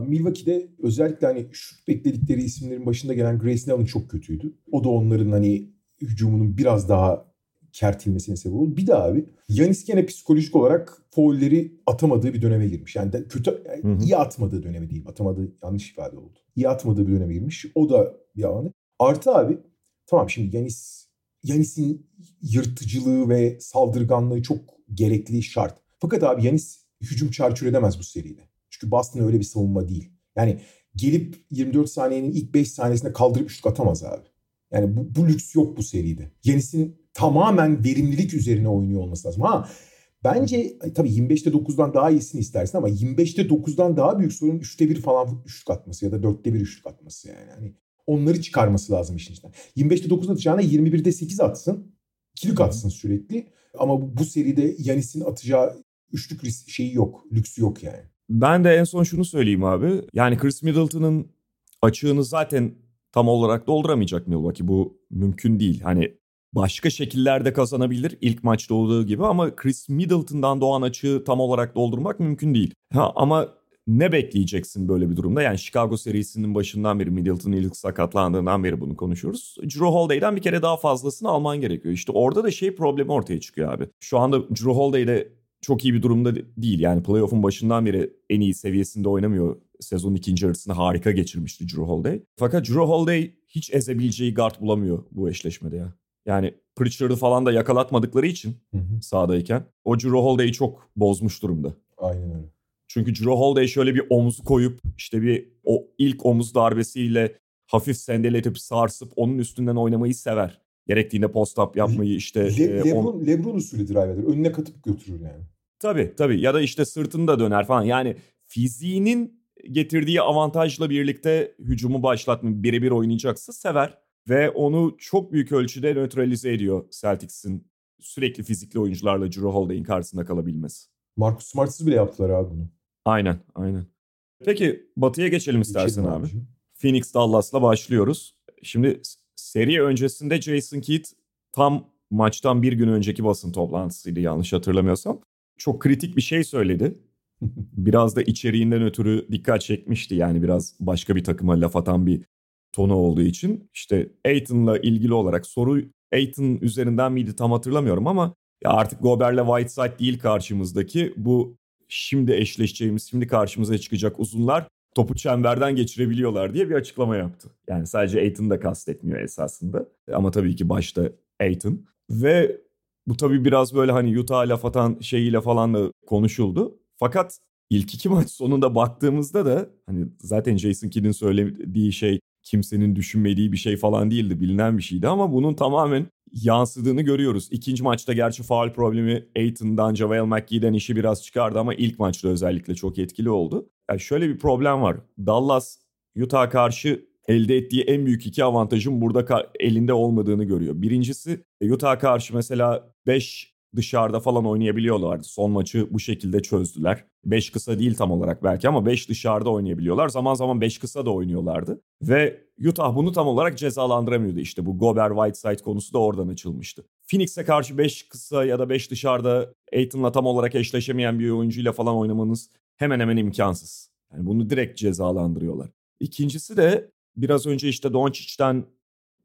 Milwaukee'de özellikle hani şut bekledikleri isimlerin başında gelen Grayson Allen çok kötüydü. O da onların hani hücumunun biraz daha kertilmesine sebep oldu. Bir de abi Yanis gene psikolojik olarak foulleri atamadığı bir döneme girmiş. Yani de kötü yani hı hı. iyi atmadığı dönemi değil. Atamadığı yanlış ifade oldu. İyi atmadığı bir döneme girmiş. O da bir alanı. Artı abi tamam şimdi Yanis Yanis'in yırtıcılığı ve saldırganlığı çok gerekli şart. Fakat abi Yanis hücum çarçur edemez bu seride. Çünkü Boston öyle bir savunma değil. Yani gelip 24 saniyenin ilk 5 saniyesinde kaldırıp üçlük atamaz abi. Yani bu, bu lüks yok bu seride. Yanis'in tamamen verimlilik üzerine oynuyor olması lazım. Ha bence tabii 25'te 9'dan daha iyisini istersin ama 25'te 9'dan daha büyük sorun 3'te 1 falan üçlük atması ya da 4'te 1 üçlük atması yani. Hani onları çıkarması lazım işin içinden. 25'te 9 atacağına 21'de 8 atsın. Kilik atsın sürekli. Ama bu, bu seride Yanis'in atacağı üçlük şeyi yok. Lüksü yok yani. Ben de en son şunu söyleyeyim abi. Yani Chris Middleton'ın açığını zaten tam olarak dolduramayacak Milwaukee. Bu mümkün değil. Hani başka şekillerde kazanabilir ilk maçta olduğu gibi ama Chris Middleton'dan doğan açığı tam olarak doldurmak mümkün değil. Ha, ama ne bekleyeceksin böyle bir durumda? Yani Chicago serisinin başından beri Middleton ilk sakatlandığından beri bunu konuşuyoruz. Drew Holiday'den bir kere daha fazlasını alman gerekiyor. İşte orada da şey problemi ortaya çıkıyor abi. Şu anda Drew Holiday de çok iyi bir durumda değil. Yani playoff'un başından beri en iyi seviyesinde oynamıyor. Sezonun ikinci yarısını harika geçirmişti Drew Holiday. Fakat Drew Holiday hiç ezebileceği guard bulamıyor bu eşleşmede ya. Yani Pritchard'ı falan da yakalatmadıkları için hı hı. sahadayken o Drew Holiday'i çok bozmuş durumda. Aynen öyle. Çünkü Drew Holiday şöyle bir omuzu koyup işte bir o ilk omuz darbesiyle hafif sendeletip sarsıp onun üstünden oynamayı sever. Gerektiğinde post-up yapmayı işte... Le, e, Lebron, on... Lebron usulü drive eder. Önüne katıp götürür yani. Tabii tabii ya da işte sırtını da döner falan. Yani fiziğinin getirdiği avantajla birlikte hücumu başlatma birebir oynayacaksa sever. Ve onu çok büyük ölçüde nötralize ediyor Celtics'in sürekli fizikli oyuncularla Drew Holiday'in karşısında kalabilmesi. Marcus Smart'sız bile yaptılar abi bunu. Aynen aynen. Peki Batı'ya geçelim istersen geçelim abi. Phoenix Dallas'la başlıyoruz. Şimdi seri öncesinde Jason Kidd tam maçtan bir gün önceki basın toplantısıydı yanlış hatırlamıyorsam. Çok kritik bir şey söyledi. (laughs) biraz da içeriğinden ötürü dikkat çekmişti. Yani biraz başka bir takıma laf atan bir tonu olduğu için. işte Aiton'la ilgili olarak soru Aiton üzerinden miydi tam hatırlamıyorum ama ya artık Gober'le Whiteside değil karşımızdaki bu şimdi eşleşeceğimiz, şimdi karşımıza çıkacak uzunlar topu çemberden geçirebiliyorlar diye bir açıklama yaptı. Yani sadece Aiton da kastetmiyor esasında. Ama tabii ki başta Aiton. Ve bu tabii biraz böyle hani Utah laf atan şeyiyle falan da konuşuldu. Fakat ilk iki maç sonunda baktığımızda da hani zaten Jason Kidd'in söylediği şey kimsenin düşünmediği bir şey falan değildi. Bilinen bir şeydi ama bunun tamamen yansıdığını görüyoruz. İkinci maçta gerçi faal problemi Aiton'dan, JaVale McGee'den işi biraz çıkardı ama ilk maçta özellikle çok etkili oldu. Yani şöyle bir problem var. Dallas Utah karşı elde ettiği en büyük iki avantajın burada elinde olmadığını görüyor. Birincisi Utah karşı mesela 5 dışarıda falan oynayabiliyorlardı. Son maçı bu şekilde çözdüler. 5 kısa değil tam olarak belki ama 5 dışarıda oynayabiliyorlar. Zaman zaman 5 kısa da oynuyorlardı. Ve Utah bunu tam olarak cezalandıramıyordu. İşte bu Gober Whiteside konusu da oradan açılmıştı. Phoenix'e karşı 5 kısa ya da 5 dışarıda Aiton'la tam olarak eşleşemeyen bir oyuncuyla falan oynamanız hemen hemen imkansız. Yani bunu direkt cezalandırıyorlar. İkincisi de biraz önce işte Doncic'ten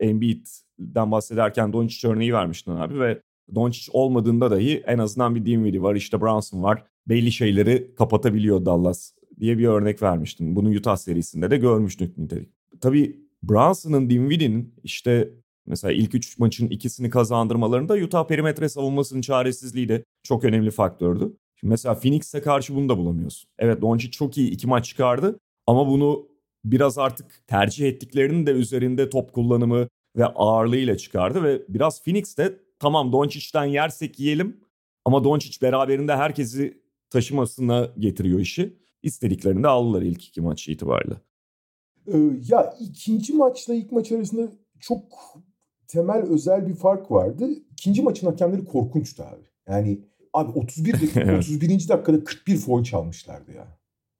Embiid'den bahsederken Doncic örneği vermiştin abi ve Doncic olmadığında dahi en azından bir Dinwiddie var işte Brunson var. Belli şeyleri kapatabiliyor Dallas diye bir örnek vermiştim. Bunu Utah serisinde de görmüştük nitelik. Tabii Brunson'ın Dinwiddie'nin işte mesela ilk üç maçın ikisini kazandırmalarında Utah perimetre savunmasının çaresizliği de çok önemli faktördü. Şimdi mesela Phoenix'e karşı bunu da bulamıyorsun. Evet Doncic çok iyi iki maç çıkardı ama bunu biraz artık tercih ettiklerinin de üzerinde top kullanımı ve ağırlığıyla çıkardı ve biraz Phoenix de tamam Doncic'ten yersek yiyelim ama Doncic beraberinde herkesi taşımasına getiriyor işi. İstediklerini de aldılar ilk iki maç itibariyle. Ee, ya ikinci maçla ilk maç arasında çok temel özel bir fark vardı. İkinci maçın hakemleri korkunçtu abi. Yani abi 31 (laughs) dakika, 31. dakikada 41 foul çalmışlardı ya.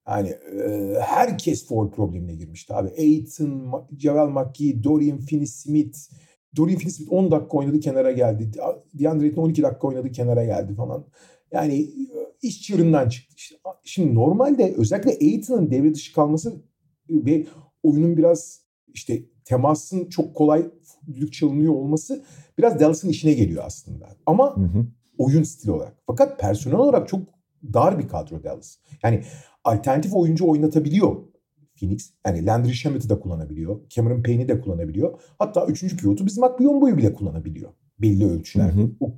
Yani e, herkes foul problemine girmişti abi. Aiton, Javel McGee, Dorian Finney-Smith. Dorian Finney-Smith 10 dakika oynadı kenara geldi. DeAndre Ayton 12 dakika oynadı kenara geldi falan. Yani e, iş çığırından çıktı. İşte, şimdi normalde özellikle Aiton'un devre dışı kalması ve oyunun biraz işte temasın çok kolay düdük çalınıyor olması biraz Dallas'ın işine geliyor aslında. Ama hı hı. Oyun stili olarak. Fakat personel olarak çok dar bir kadro Dallas. Yani alternatif oyuncu oynatabiliyor Phoenix. Yani Landry Shamet'i de kullanabiliyor. Cameron Payne'i de kullanabiliyor. Hatta üçüncü pivotu bizim Akbiyombo'yu bile kullanabiliyor. Belli ölçülerde. O,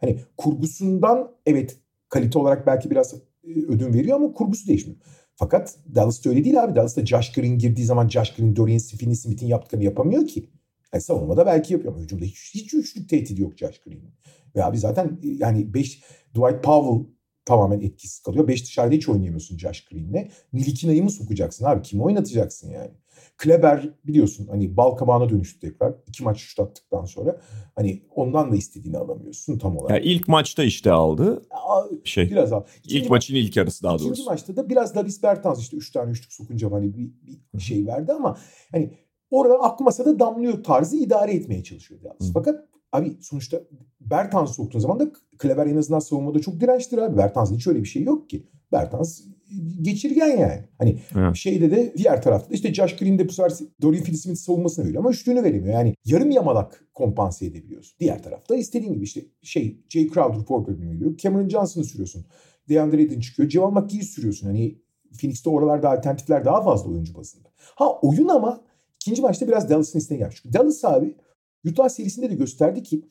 hani kurgusundan evet kalite olarak belki biraz e, ödün veriyor ama kurgusu değişmiyor. Fakat Dallas'ta öyle değil abi. Dallas'ta Josh Green girdiği zaman Josh Green, Dorian Finney-Smith'in yaptıklarını yapamıyor ki. Yani savunmada belki yapıyor ama hücumda hiç, hiç üçlük tehdidi yok Josh Green'in. Ve abi zaten yani 5 Dwight Powell tamamen etkisiz kalıyor. 5 dışarıda hiç oynayamıyorsun Josh Green'le. Nilikina'yı mı sokacaksın abi? Kimi oynatacaksın yani? Kleber biliyorsun hani bal kabağına dönüştü tekrar. İki maç şut attıktan sonra. Hani ondan da istediğini alamıyorsun tam olarak. Yani ilk maçta işte aldı. Şey, biraz al. İkinci ilk maçın ilk yarısı daha doğrusu. İkinci maçta da biraz Davis Bertans işte üç tane üçlük sokunca hani bir, bir şey verdi ama hani orada aklı masada damlıyor tarzı idare etmeye çalışıyor Dallas. Fakat abi sonuçta Bertans soktuğun zaman da Kleber en azından savunmada çok dirençtir abi. Bertans'ın hiç öyle bir şey yok ki. Bertans geçirgen yani. Hani evet. şeyde de diğer tarafta da işte Josh Green de bu sefer Dorian Finney-Smith savunmasını veriyor ama üçlüğünü veremiyor. Yani yarım yamalak kompanse edebiliyorsun. Diğer tarafta istediğin gibi işte şey Jay Crowder forward'ını veriyor. Cameron Johnson'ı sürüyorsun. DeAndre Ayton çıkıyor. Cemal McGee'yi sürüyorsun. Hani Phoenix'te oralarda alternatifler daha fazla oyuncu bazında. Ha oyun ama ikinci maçta biraz Dallas'ın istine gelmiş. Çünkü Dallas abi Utah serisinde de gösterdi ki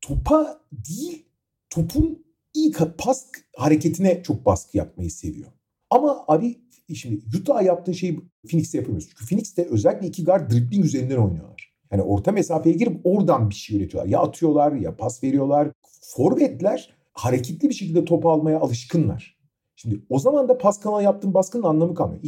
topa değil topun ilk pas hareketine çok baskı yapmayı seviyor. Ama abi şimdi Utah yaptığı şeyi Phoenix'te yapamıyoruz. Çünkü Phoenix'te özellikle iki guard dribbling üzerinden oynuyorlar. Yani orta mesafeye girip oradan bir şey üretiyorlar. Ya atıyorlar ya pas veriyorlar. Forvetler hareketli bir şekilde topu almaya alışkınlar. Şimdi o zaman da pas kanal yaptığın baskının anlamı kalmıyor.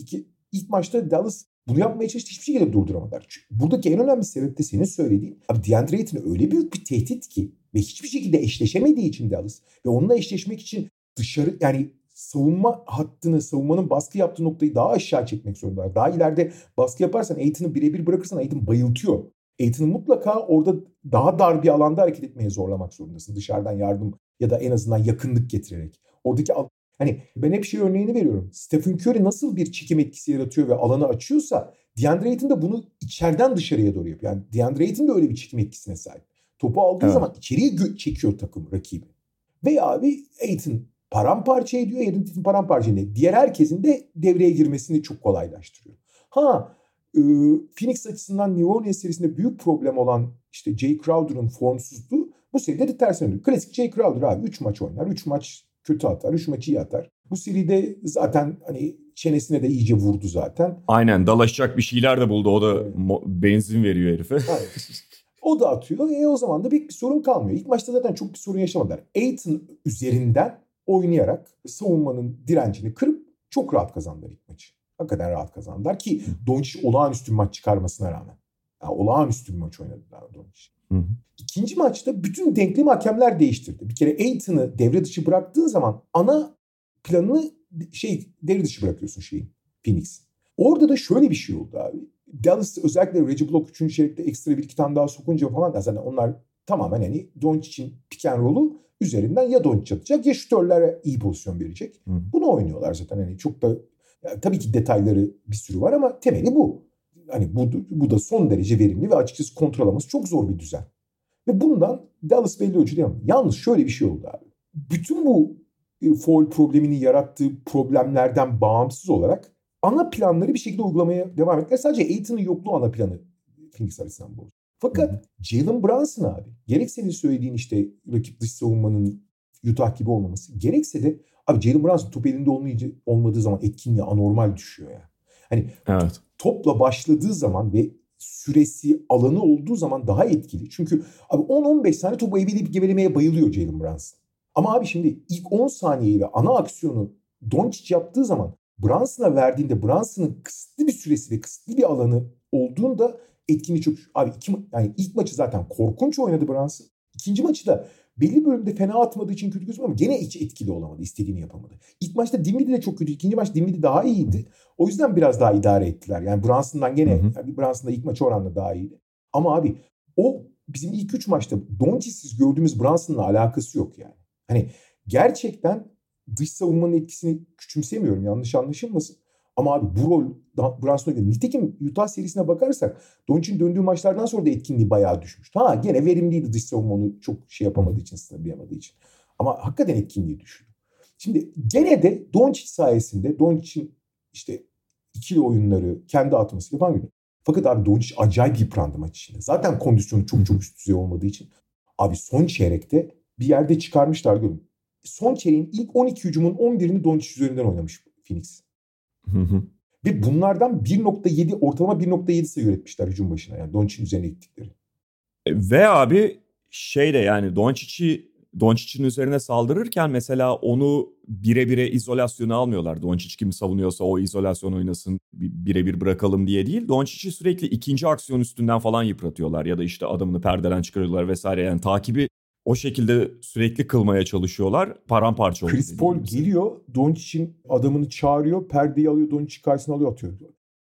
İlk maçta Dallas bunu yapmaya çalıştı hiçbir şekilde durduramadılar. Çünkü buradaki en önemli sebep de senin söylediğin. Abi DeAndre Ayton öyle büyük bir tehdit ki ve hiçbir şekilde eşleşemediği için Dallas ve onunla eşleşmek için dışarı yani savunma hattını, savunmanın baskı yaptığı noktayı daha aşağı çekmek zorundalar. Daha ileride baskı yaparsan Aiton'u birebir bırakırsan Aiton bayıltıyor. Aiton'u mutlaka orada daha dar bir alanda hareket etmeye zorlamak zorundasın. Dışarıdan yardım ya da en azından yakınlık getirerek. Oradaki hani ben hep şey örneğini veriyorum. Stephen Curry nasıl bir çekim etkisi yaratıyor ve alanı açıyorsa DeAndre Ayton da bunu içeriden dışarıya doğru yapıyor. Yani DeAndre Ayton da öyle bir çekim etkisine sahip. Topu aldığı evet. zaman içeriye çekiyor takım rakibi. Ve abi Ayton paramparça ediyor. Edin'in paramparça ediyor. Diğer herkesin de devreye girmesini çok kolaylaştırıyor. Ha e, Phoenix açısından New Orleans serisinde büyük problem olan işte Jay Crowder'ın formsuzluğu bu seride de tersine dönüyor. Klasik Jay Crowder abi 3 maç oynar. 3 maç kötü atar. 3 maç iyi atar. Bu seride zaten hani çenesine de iyice vurdu zaten. Aynen dalaşacak bir şeyler de buldu. O da evet. benzin veriyor herife. (laughs) O da atıyor. E o zaman da pek bir sorun kalmıyor. İlk maçta zaten çok bir sorun yaşamadılar. Aiton üzerinden oynayarak savunmanın direncini kırıp çok rahat kazandılar ilk maçı. Hakikaten rahat kazandılar ki Doncic olağanüstü bir maç çıkarmasına rağmen. Yani olağanüstü bir maç oynadılar Doncic. İkinci maçta bütün denklem hakemler değiştirdi. Bir kere Aiton'ı devre dışı bıraktığın zaman ana planını şey devre dışı bırakıyorsun şeyin Phoenix. Orada da şöyle bir şey oldu abi. Dallas özellikle Reggie Block 3. çeyrekte ekstra bir iki tane daha sokunca falan da zaten onlar tamamen hani Doncic'in pick and roll'u üzerinden ya Doncic atacak ya şütörlere iyi pozisyon verecek. Hı. Bunu oynuyorlar zaten hani çok da yani tabii ki detayları bir sürü var ama temeli bu. Hani bu, bu da son derece verimli ve açıkçası kontrol çok zor bir düzen. Ve bundan Dallas belli ölçüde yanıldı. Yalnız şöyle bir şey oldu abi. Bütün bu e, foul problemini yarattığı problemlerden bağımsız olarak ana planları bir şekilde uygulamaya devam ettiler. Sadece Aiton'un yokluğu ana planı Phoenix açısından bu. Fakat Jalen Brunson abi gerek senin söylediğin işte rakip dış savunmanın Utah gibi olmaması gerekse de abi Jalen Brunson top elinde olmayınca, olmadığı zaman etkinliği anormal düşüyor ya. Hani Evet. topla başladığı zaman ve süresi, alanı olduğu zaman daha etkili. Çünkü abi 10-15 saniye topu eveleyip gevelemeye bayılıyor Jalen Brunson. Ama abi şimdi ilk 10 saniyeyi ve ana aksiyonu Doncic yaptığı zaman Brunson'a verdiğinde Brunson'ın kısıtlı bir süresi ve kısıtlı bir alanı olduğunda etkinliği çok abi iki, yani ilk maçı zaten korkunç oynadı Brunson. İkinci maçı da belli bölümde fena atmadığı için kötü gözüküyor ama gene hiç etkili olamadı. istediğini yapamadı. İlk maçta Dinwiddie de çok kötü. ikinci maç Dinwiddie daha iyiydi. O yüzden biraz daha idare ettiler. Yani Brunson'dan gene Hı hı. yani Brunson da ilk maçı oranla daha iyiydi. Ama abi o bizim ilk üç maçta Doncic'siz gördüğümüz Brunson'la alakası yok yani. Hani gerçekten dış savunmanın etkisini küçümsemiyorum yanlış anlaşılmasın. Ama abi bu rol Brunson'a göre. Nitekim Utah serisine bakarsak Doncic'in döndüğü maçlardan sonra da etkinliği bayağı düşmüştü. Ha gene verimliydi dış savunma onu çok şey yapamadığı için, sınırlayamadığı için. Ama hakikaten etkinliği düşüyor. Şimdi gene de Doncic sayesinde Doncic'in işte ikili oyunları, kendi atması falan gibi. Fakat abi Doncic acayip yıprandı maç içinde. Zaten kondisyonu çok çok üst düzey olmadığı için. Abi son çeyrekte bir yerde çıkarmışlar görün. Son çeyreğin ilk 12 hücumun 11'ini Doncic üzerinden oynamış Phoenix. Hı hı. Ve bunlardan 1.7 ortalama 1.7 sayı üretmişler hücum başına yani Doncic'in üzerine gittikleri. E, Ve abi şey de yani Doncic'i Doncic'in üzerine saldırırken mesela onu birebire izolasyona almıyorlar. Doncic kimi savunuyorsa o izolasyon oynasın bi- birebir bırakalım diye değil. Doncic'i sürekli ikinci aksiyon üstünden falan yıpratıyorlar ya da işte adamını perdeden çıkarıyorlar vesaire. Yani takibi o şekilde sürekli kılmaya çalışıyorlar. Paramparça oluyor. Chris Paul geliyor Doncic'in adamını çağırıyor perdeyi alıyor Doncic karşısına alıyor atıyor.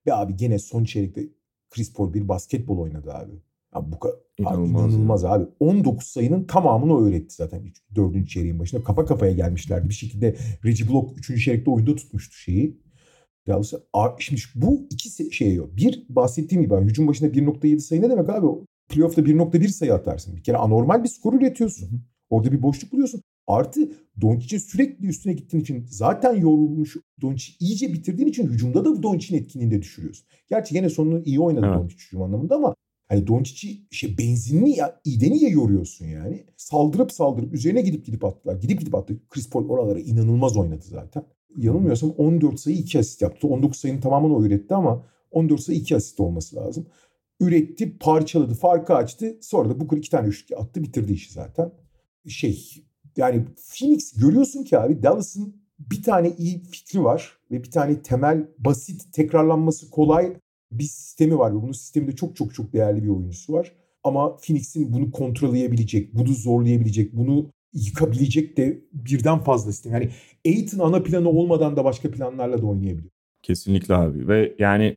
Ve abi gene son çeyrekte Chris Paul bir basketbol oynadı abi. Ya bu kadar İnanılmaz inanılmaz, abi. 19 sayının tamamını öğretti zaten 4. çeyreğin başında. Kafa kafaya gelmişlerdi. Bir şekilde Reggie Block 3. çeyrekte oyunda tutmuştu şeyi. Dallas'a. A- Şimdi bu iki şey yok. Bir bahsettiğim gibi abi, hücum başına 1.7 sayı ne demek abi? Playoff'ta 1.1 sayı atarsın. Bir kere anormal bir skor üretiyorsun. Orada bir boşluk buluyorsun. Artı Doncic'in sürekli üstüne gittiğin için zaten yorulmuş Doncic iyice bitirdiğin için hücumda da Doncic'in etkinliğini de düşürüyorsun. Gerçi gene sonunu iyi oynadı Evet. Doncic hücum anlamında ama hani Doncic'i şey benzinli ya iyi niye yoruyorsun yani? Saldırıp saldırıp üzerine gidip gidip attılar. Gidip gidip attı. Chris Paul oralara inanılmaz oynadı zaten. Yanılmıyorsam 14 sayı 2 asist yaptı. 19 sayının tamamını o üretti ama 14 sayı 2 asist olması lazım. Üretti, parçaladı, farkı açtı. Sonra da Booker iki tane üçlük attı, bitirdi işi zaten. Şey yani Phoenix görüyorsun ki abi Dallas'ın bir tane iyi fikri var ve bir tane temel, basit, tekrarlanması kolay bir sistemi var ve bunun sisteminde çok çok çok değerli bir oyuncusu var. Ama Phoenix'in bunu kontrolleyebilecek, bunu zorlayabilecek, bunu yıkabilecek de birden fazla sistem. Yani Aiton ana planı olmadan da başka planlarla da oynayabiliyor. Kesinlikle abi ve yani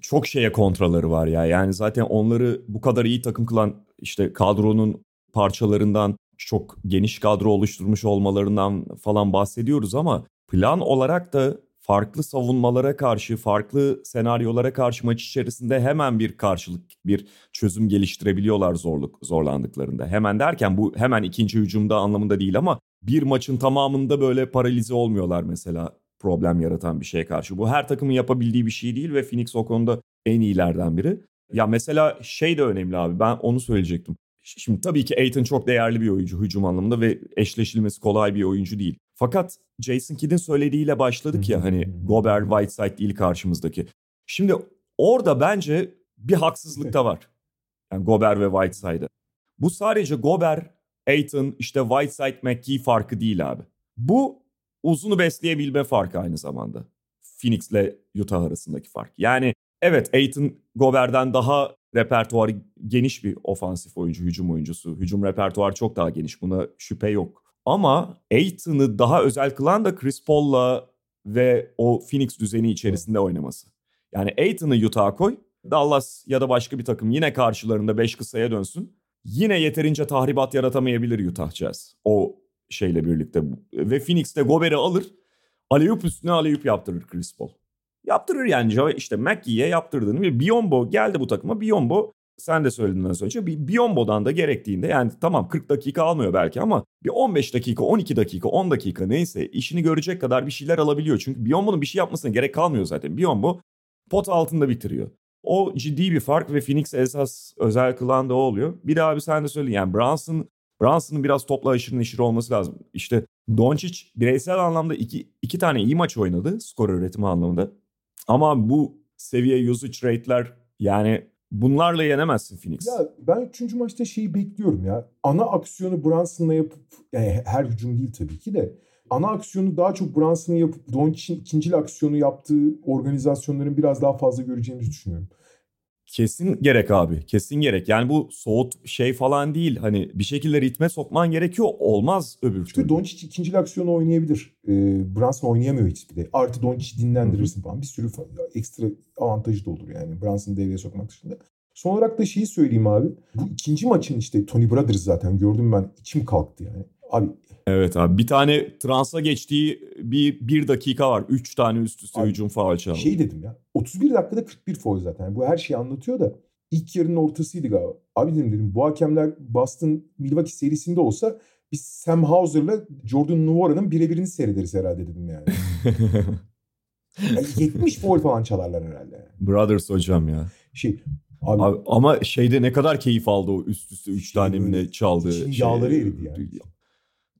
çok şeye kontraları var ya. Yani zaten onları bu kadar iyi takım kılan işte kadronun parçalarından çok geniş kadro oluşturmuş olmalarından falan bahsediyoruz ama plan olarak da farklı savunmalara karşı, farklı senaryolara karşı maç içerisinde hemen bir karşılık, bir çözüm geliştirebiliyorlar zorluk zorlandıklarında. Hemen derken bu hemen ikinci hücumda anlamında değil ama bir maçın tamamında böyle paralize olmuyorlar mesela problem yaratan bir şeye karşı. Bu her takımın yapabildiği bir şey değil ve Phoenix o konuda en iyilerden biri. Ya mesela şey de önemli abi ben onu söyleyecektim. Şimdi tabii ki Aiton çok değerli bir oyuncu hücum anlamında ve eşleşilmesi kolay bir oyuncu değil. Fakat Jason Kidd'in söylediğiyle başladık ya hani Gobert Whiteside değil karşımızdaki. Şimdi orada bence bir haksızlık da var. Yani Gobert ve Whiteside'a. Bu sadece Gobert, Aiton, işte Whiteside, McGee farkı değil abi. Bu uzunu besleyebilme farkı aynı zamanda. Phoenix'le Utah arasındaki fark. Yani evet Aiton Gobert'den daha repertuarı geniş bir ofansif oyuncu, hücum oyuncusu. Hücum repertuarı çok daha geniş buna şüphe yok. Ama Aiton'u daha özel kılan da Chris Paul'la ve o Phoenix düzeni içerisinde oynaması. Yani Aiton'u Utah'a koy, Dallas ya da başka bir takım yine karşılarında 5 kısaya dönsün. Yine yeterince tahribat yaratamayabilir Utah Jazz. O şeyle birlikte. Ve Phoenix de Gobert'i alır. Aleyup üstüne aleyup yaptırır Chris Paul. Yaptırır yani işte McGee'ye yaptırdığını ve Biombo geldi bu takıma. Biombo sen de söylediğin az önce bir Biombo'dan da gerektiğinde yani tamam 40 dakika almıyor belki ama bir 15 dakika, 12 dakika, 10 dakika neyse işini görecek kadar bir şeyler alabiliyor. Çünkü Biombo'nun bir şey yapmasına gerek kalmıyor zaten. Biombo pot altında bitiriyor. O ciddi bir fark ve Phoenix esas özel kılan da o oluyor. Bir daha abi sen de söyle yani Brunson Brunson'ın biraz topla aşırı neşir olması lazım. İşte Doncic bireysel anlamda iki, iki tane iyi maç oynadı skor üretimi anlamında. Ama bu seviye usage rate'ler yani bunlarla yenemezsin Phoenix. Ya ben üçüncü maçta şeyi bekliyorum ya. Ana aksiyonu Brunson'la yapıp yani her hücum değil tabii ki de ana aksiyonu daha çok Brunson'ın yapıp Doncic'in ikinci aksiyonu yaptığı organizasyonların biraz daha fazla göreceğimizi düşünüyorum. Kesin gerek abi. Kesin gerek. Yani bu soğut şey falan değil. Hani bir şekilde ritme sokman gerekiyor. Olmaz öbür Çünkü Doncic ikinci aksiyonu oynayabilir. Ee, Brunson oynayamıyor hiçbir de. Artı Doncic'i dinlendirirsin falan. Bir sürü ekstra avantajı da olur yani. Brunson'ı devreye sokmak dışında. Son olarak da şeyi söyleyeyim abi. Bu ikinci maçın işte Tony Brothers zaten gördüm ben. içim kalktı yani. Abi Evet abi bir tane transa geçtiği bir, bir dakika var. Üç tane üst üste abi, hücum faal çaldı. Şey dedim ya 31 dakikada 41 foul zaten. Bu her şeyi anlatıyor da ilk yarının ortasıydı galiba. Abi dedim dedim bu hakemler Boston Milwaukee serisinde olsa biz Sam Hauser'la Jordan Noira'nın birebirini seyrederiz herhalde dedim yani. (laughs) yani 70 foul falan çalarlar herhalde. Yani. Brothers hocam ya. Şey Abi, Abi, ama şeyde ne kadar keyif aldı o üst üste 3 şey tane mi ne çaldı. Şey, yağları eridi yani.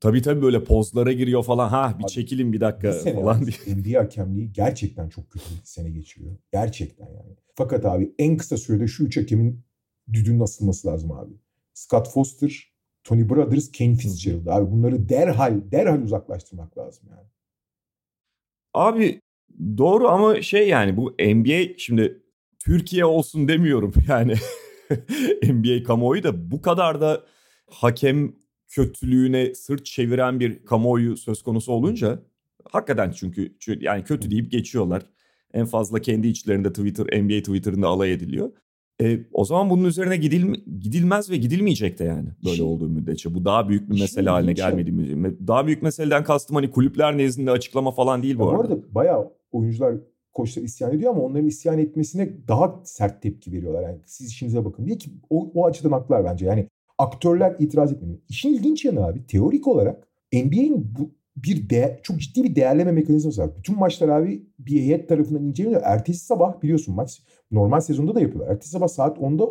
Tabii tabii böyle pozlara giriyor falan. Ha bir Abi, çekilin bir dakika bir falan diye. NBA hakemliği gerçekten çok kötü bir sene geçiriyor. Gerçekten yani. Fakat abi en kısa sürede şu üç hakemin düdüğünün asılması lazım abi. Scott Foster, Tony Brothers, Kane Fitzgerald. Abi bunları derhal derhal uzaklaştırmak lazım yani. Abi doğru ama şey yani bu NBA şimdi Türkiye olsun demiyorum (laughs) yani. NBA kamuoyu da bu kadar da hakem kötülüğüne sırt çeviren bir kamuoyu söz konusu olunca hakikaten çünkü yani kötü deyip geçiyorlar. En fazla kendi içlerinde Twitter, NBA Twitter'ında alay ediliyor. E, o zaman bunun üzerine gidil, gidilmez ve gidilmeyecek de yani böyle Şimdi, olduğu müddetçe. Bu daha büyük bir mesele Şimdi, haline gelmediği müddetçe. Daha büyük meseleden kastım hani kulüpler nezdinde açıklama falan değil bu, bu arada. Bu arada bayağı oyuncular koçlar isyan ediyor ama onların isyan etmesine daha sert tepki veriyorlar. Yani siz işinize bakın diye ki o, o açıdan haklar bence. Yani aktörler itiraz etmiyor. İşin ilginç yanı abi teorik olarak NBA'in bu bir de çok ciddi bir değerleme mekanizması var. Bütün maçlar abi bir heyet tarafından inceleniyor. Ertesi sabah biliyorsun maç normal sezonda da yapıyorlar. Ertesi sabah saat 10'da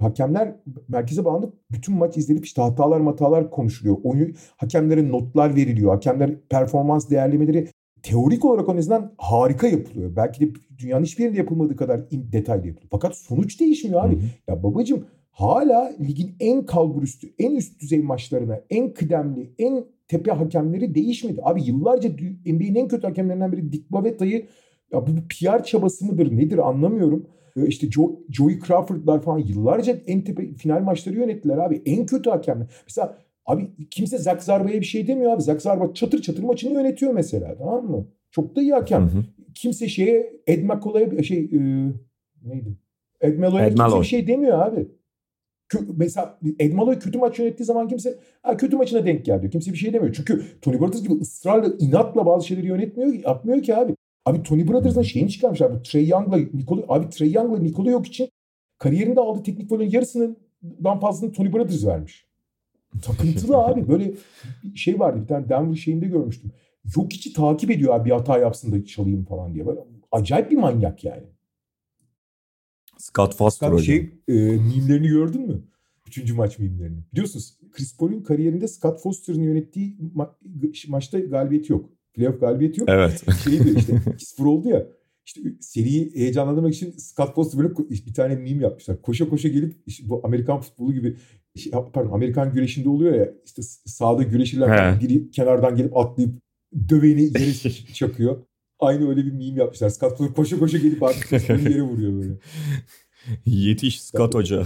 hakemler merkeze bağlanıp bütün maç izlenip işte hatalar hatalar konuşuluyor. Oyun hakemlere notlar veriliyor. Hakemler performans değerlemeleri teorik olarak o yüzden harika yapılıyor. Belki de dünyanın hiçbir yerinde yapılmadığı kadar detaylı yapılıyor. Fakat sonuç değişmiyor abi. Hı hı. Ya babacım hala ligin en kalburüstü, en üst düzey maçlarına, en kıdemli, en tepe hakemleri değişmedi. Abi yıllarca NBA'nin en kötü hakemlerinden biri Dick Bavetta'yı ya bu PR çabası mıdır nedir anlamıyorum. Ee, işte Joe, Joey Crawford'lar falan yıllarca en tepe final maçları yönettiler abi. En kötü hakemler. Mesela abi kimse Zach Zarba'ya bir şey demiyor abi. Zach Zarba çatır çatır maçını yönetiyor mesela tamam mı? Çok da iyi hakem. Hı hı. Kimse şeye Ed McCullough'a şey e, neydi? Ed Malloy'a kimse bir şey demiyor abi mesela Ed Malloy kötü maç yönettiği zaman kimse ha, kötü maçına denk geldi. Kimse bir şey demiyor. Çünkü Tony Brothers gibi ısrarla inatla bazı şeyleri yönetmiyor yapmıyor ki abi. Abi Tony Brothers'ın şeyini çıkarmışlar. Bu Trey Young'la Nikola abi Trey Young'la Nikola yok için kariyerinde aldığı teknik volünün yarısından fazlasını Tony Brothers vermiş. Takıntılı (laughs) abi. Böyle şey vardı bir tane Denver şeyinde görmüştüm. Yok içi takip ediyor abi bir hata yapsın da çalayım falan diye. Böyle acayip bir manyak yani. Scott Foster Scott şey e, mimlerini gördün mü? Üçüncü maç mimlerini. Biliyorsunuz Chris Paul'un kariyerinde Scott Foster'ın yönettiği ma- maçta galibiyeti yok. Playoff galibiyeti yok. Evet. Şey diyor işte 2-0 oldu ya. İşte seriyi heyecanlandırmak için Scott Foster böyle bir tane meme yapmışlar. Koşa koşa gelip işte bu Amerikan futbolu gibi şey, pardon Amerikan güreşinde oluyor ya işte sahada güreşirler biri kenardan gelip atlayıp döveni yere (laughs) çakıyor. Aynı öyle bir meme yapmışlar. Scott Fuller koşa koşa gelip artık yere vuruyor böyle. (laughs) Yetiş Scott Hoca.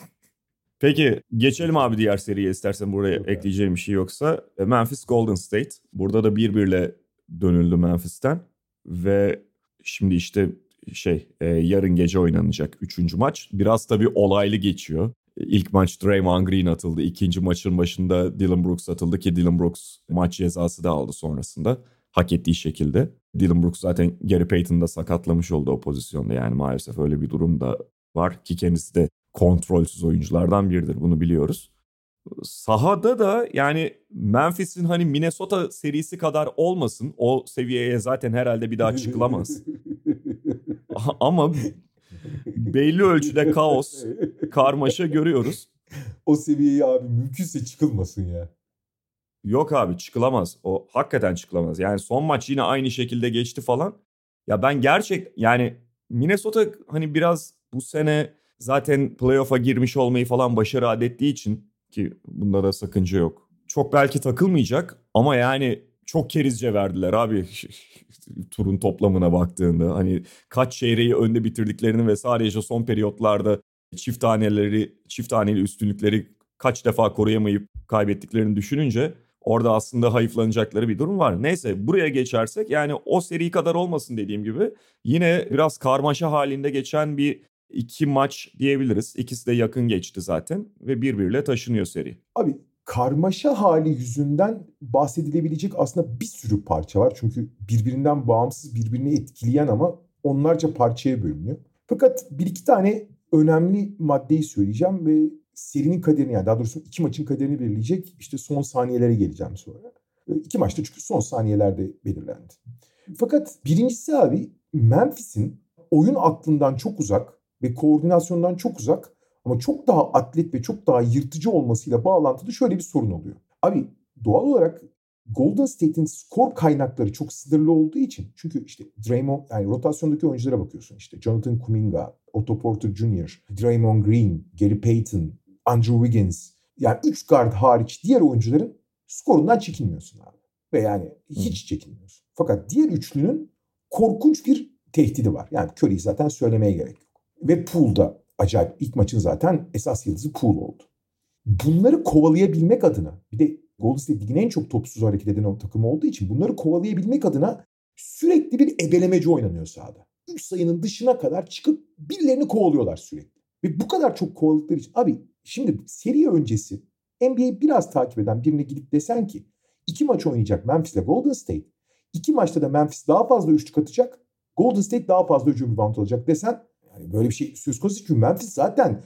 (laughs) Peki geçelim abi diğer seriye istersen buraya Yok ekleyeceğim bir şey yoksa. Memphis Golden State. Burada da bir birle dönüldü Memphis'ten. Ve şimdi işte şey e, yarın gece oynanacak üçüncü maç. Biraz tabii olaylı geçiyor. İlk maç Draymond Green atıldı. İkinci maçın başında Dylan Brooks atıldı ki Dylan Brooks maç cezası da aldı sonrasında. Hak ettiği şekilde. Dylan Brooks zaten Gary Payton'da sakatlamış oldu o pozisyonda yani maalesef öyle bir durum da var ki kendisi de kontrolsüz oyunculardan biridir bunu biliyoruz. Sahada da yani Memphis'in hani Minnesota serisi kadar olmasın. O seviyeye zaten herhalde bir daha çıkılamaz. (laughs) Ama belli ölçüde kaos, karmaşa görüyoruz. O seviyeye abi mümkünse çıkılmasın ya. Yok abi çıkılamaz. O hakikaten çıkılamaz. Yani son maç yine aynı şekilde geçti falan. Ya ben gerçek yani Minnesota hani biraz bu sene zaten playoff'a girmiş olmayı falan başarı adettiği için ki bunda da sakınca yok. Çok belki takılmayacak ama yani çok kerizce verdiler abi (laughs) turun toplamına baktığında. Hani kaç çeyreği önde bitirdiklerini ve sadece son periyotlarda çift taneleri, çift taneli üstünlükleri kaç defa koruyamayıp kaybettiklerini düşününce orada aslında hayıflanacakları bir durum var. Neyse buraya geçersek yani o seri kadar olmasın dediğim gibi yine biraz karmaşa halinde geçen bir iki maç diyebiliriz. İkisi de yakın geçti zaten ve birbiriyle taşınıyor seri. Abi karmaşa hali yüzünden bahsedilebilecek aslında bir sürü parça var. Çünkü birbirinden bağımsız birbirini etkileyen ama onlarca parçaya bölünüyor. Fakat bir iki tane önemli maddeyi söyleyeceğim ve serinin kaderini yani daha doğrusu iki maçın kaderini belirleyecek işte son saniyelere geleceğim sonra. İki maçta çünkü son saniyelerde belirlendi. Fakat birincisi abi Memphis'in oyun aklından çok uzak ve koordinasyondan çok uzak ama çok daha atlet ve çok daha yırtıcı olmasıyla bağlantılı şöyle bir sorun oluyor. Abi doğal olarak Golden State'in skor kaynakları çok sınırlı olduğu için çünkü işte Draymond yani rotasyondaki oyunculara bakıyorsun işte Jonathan Kuminga, Otto Porter Jr., Draymond Green, Gary Payton, Andrew Wiggins yani 3 guard hariç diğer oyuncuların skorundan çekinmiyorsun abi. Ve yani hiç çekinmiyorsun. Fakat diğer üçlünün korkunç bir tehdidi var. Yani Curry'i zaten söylemeye gerek yok. Ve Poole'da acayip ilk maçın zaten esas yıldızı Poole oldu. Bunları kovalayabilmek adına bir de Golden State Ligi'nin en çok topsuz hareket eden o takım olduğu için bunları kovalayabilmek adına sürekli bir ebelemeci oynanıyor sahada. 3 sayının dışına kadar çıkıp birilerini kovalıyorlar sürekli. Ve bu kadar çok kovaladıkları için abi şimdi seri öncesi NBA'yi biraz takip eden birine gidip desen ki iki maç oynayacak Memphis ile Golden State. İki maçta da Memphis daha fazla üçlük atacak. Golden State daha fazla hücum rebound alacak desen yani böyle bir şey söz konusu çünkü Memphis zaten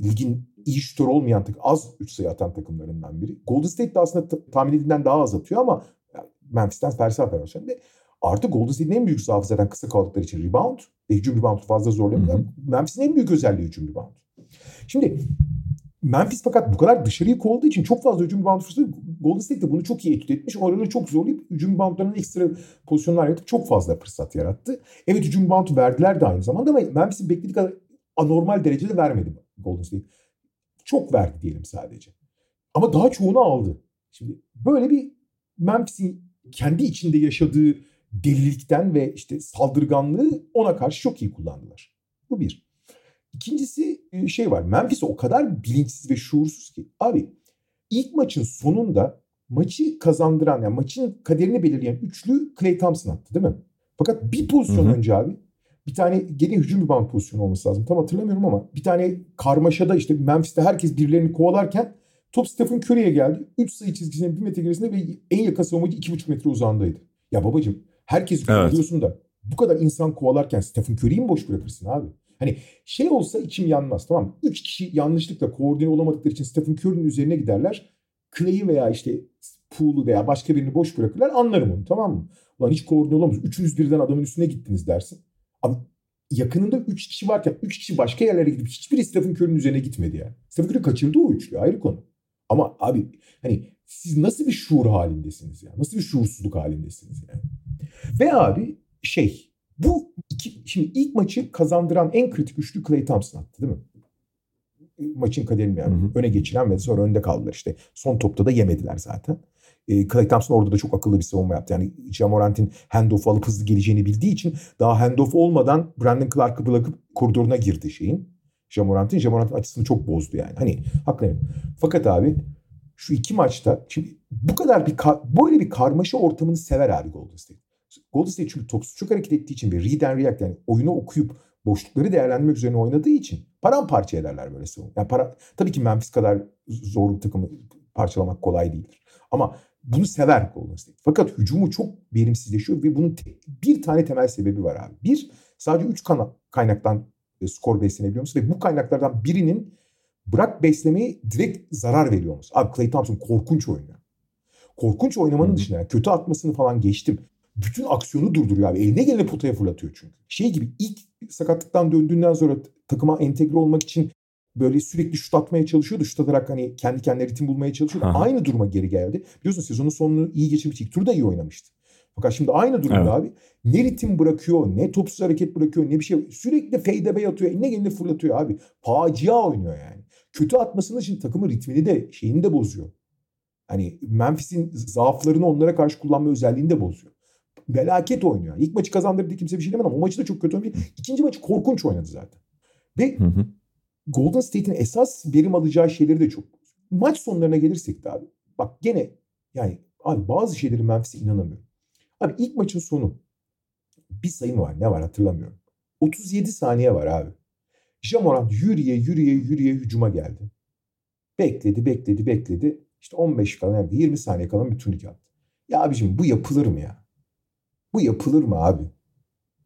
ligin iyi şutör olmayan takım, az 3 sayı atan takımlarından biri. Golden State de aslında tahmin edildiğinden daha az atıyor ama yani Memphis'ten fersa versiyon. Ve artı Golden State'in en büyük zaafı zaten kısa kaldıkları için rebound. Ve hücum reboundu fazla zorlamıyorlar. Memphis'in en büyük özelliği hücum rebound. Şimdi Memphis fakat bu kadar dışarıyı kovduğu için çok fazla hücum rebound fırsatı Golden State de bunu çok iyi etüt etmiş. Oraları çok zorlayıp hücum reboundlarının ekstra pozisyonlar yaratıp çok fazla fırsat yarattı. Evet hücum rebound verdiler de aynı zamanda ama Memphis'in beklediği kadar anormal derecede vermedi Golden State. Çok verdi diyelim sadece. Ama daha çoğunu aldı. Şimdi böyle bir Memphis'in kendi içinde yaşadığı delilikten ve işte saldırganlığı ona karşı çok iyi kullandılar. Bu bir. İkincisi e, şey var. Memphis o kadar bilinçsiz ve şuursuz ki. Abi ilk maçın sonunda maçı kazandıran yani maçın kaderini belirleyen üçlü Clay Thompson attı değil mi? Fakat bir pozisyon Hı-hı. önce abi bir tane gene hücum rebound pozisyonu olması lazım. Tam hatırlamıyorum ama bir tane karmaşada işte Memphis'te herkes birilerini kovalarken top Stephen Curry'e geldi. 3 sayı çizgisinin 1 metre gerisinde ve en yakın savunmacı 2,5 metre uzağındaydı. Ya babacım herkes evet. da bu kadar insan kovalarken Stephen Curry'i mi boş bırakırsın abi? Hani şey olsa içim yanmaz tamam mı? Üç kişi yanlışlıkla koordine olamadıkları için Stephen Curry'nin üzerine giderler. Clay'i veya işte Poole'u veya başka birini boş bırakırlar anlarım onu tamam mı? Ulan hiç koordine olamaz. Üçünüz birden adamın üstüne gittiniz dersin. Abi yakınında üç kişi varken üç kişi başka yerlere gidip hiçbir Stephen Curry'nin üzerine gitmedi yani. Stephen Curry kaçırdı o üçlü ayrı konu. Ama abi hani siz nasıl bir şuur halindesiniz ya? Nasıl bir şuursuzluk halindesiniz yani? Ve abi şey bu iki, şimdi ilk maçı kazandıran en kritik üçlü Clay Thompson attı değil mi? Maçın kaderini yani. Hı hı. Öne geçiren ve sonra önde kaldılar işte. Son topta da yemediler zaten. E, Clay Thompson orada da çok akıllı bir savunma yaptı. Yani Jamorant'in handoff alıp hızlı geleceğini bildiği için daha handoff olmadan Brandon Clark'ı bırakıp koridoruna girdi şeyin. Jamorant'in. Jamorant'in açısını çok bozdu yani. Hani haklı. Fakat abi şu iki maçta şimdi bu kadar bir böyle bir karmaşa ortamını sever abi Golden State. Golden State çünkü topsuz çok hareket ettiği için ve read and react yani oyunu okuyup boşlukları değerlendirmek üzerine oynadığı için paramparça ederler böyle savunma. Yani para, tabii ki Memphis kadar zor bir takımı parçalamak kolay değildir. Ama bunu sever Golden State. Fakat hücumu çok verimsizleşiyor ve bunun te- bir tane temel sebebi var abi. Bir, sadece üç kana- kaynaktan e, skor beslenebiliyor musun? Ve bu kaynaklardan birinin bırak beslemeyi direkt zarar veriyor musun? Abi Clay Thompson korkunç oynuyor. Korkunç oynamanın hmm. dışında yani kötü atmasını falan geçtim bütün aksiyonu durduruyor abi. Eline gelene potaya fırlatıyor çünkü. Şey gibi ilk sakatlıktan döndüğünden sonra takıma entegre olmak için böyle sürekli şut atmaya çalışıyordu. Şut atarak hani kendi kendine ritim bulmaya çalışıyordu. Aha. Aynı duruma geri geldi. Biliyorsun sezonun sonunu iyi geçirmiş. İlk turda iyi oynamıştı. Fakat şimdi aynı durumda Evet. abi. Ne ritim bırakıyor, ne topsuz hareket bırakıyor, ne bir şey. Sürekli fade away atıyor, eline geleni fırlatıyor abi. Facia oynuyor yani. Kötü atmasının için takımın ritmini de şeyini de bozuyor. Hani Memphis'in zaaflarını onlara karşı kullanma özelliğini de bozuyor. Felaket oynuyor. İlk maçı kazandırdı kimse bir şey demedi ama o maçı da çok kötü oynadı. İkinci maçı korkunç oynadı zaten. Ve Hı hı. Golden State'in esas verim alacağı şeyleri de çok. Maç sonlarına gelirsek de abi. Bak gene yani abi bazı şeyleri Memphis'e inanamıyorum. Abi ilk maçın sonu bir sayı mı var ne var hatırlamıyorum. 37 saniye var abi. Jamorant yürüye yürüye yürüye hücuma geldi. Bekledi bekledi bekledi. İşte 15 kalan yani 20 saniye kalan bir turnike attı. Ya abicim bu yapılır mı ya? Bu yapılır mı abi?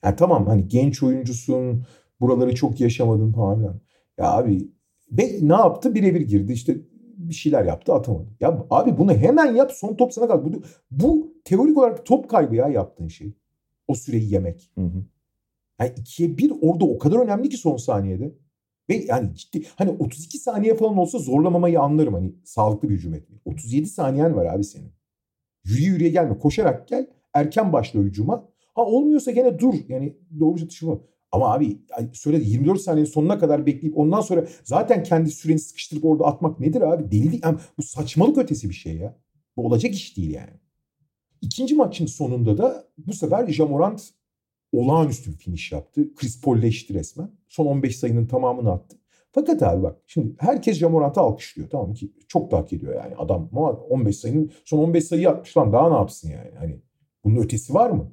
Ya tamam hani genç oyuncusun, buraları çok yaşamadın falan filan. Ya abi ve ne yaptı? Birebir girdi işte bir şeyler yaptı atamadı. Ya abi bunu hemen yap son top sana kaldı. Bu, bu teorik olarak top kaybı ya yaptığın şey. O süreyi yemek. Hı hı. Yani ikiye bir orada o kadar önemli ki son saniyede. Ve yani ciddi hani 32 saniye falan olsa zorlamamayı anlarım hani sağlıklı bir hücum etmeyi. 37 saniyen var abi senin. Yürüye yürüye gelme koşarak gel erken başla hücuma. Ha olmuyorsa gene dur yani doğru çatışma. Ama abi söyledi 24 saniyenin sonuna kadar bekleyip ondan sonra zaten kendi süreni sıkıştırıp orada atmak nedir abi? Deli değil. Yani bu saçmalık ötesi bir şey ya. Bu olacak iş değil yani. İkinci maçın sonunda da bu sefer Jamorant olağanüstü bir finish yaptı. Chris Paul'leşti resmen. Son 15 sayının tamamını attı. Fakat abi bak şimdi herkes Jamorant'ı alkışlıyor tamam ki çok da hak ediyor yani adam ama 15 sayının son 15 sayıyı atmış lan daha ne yapsın yani hani bunun ötesi var mı?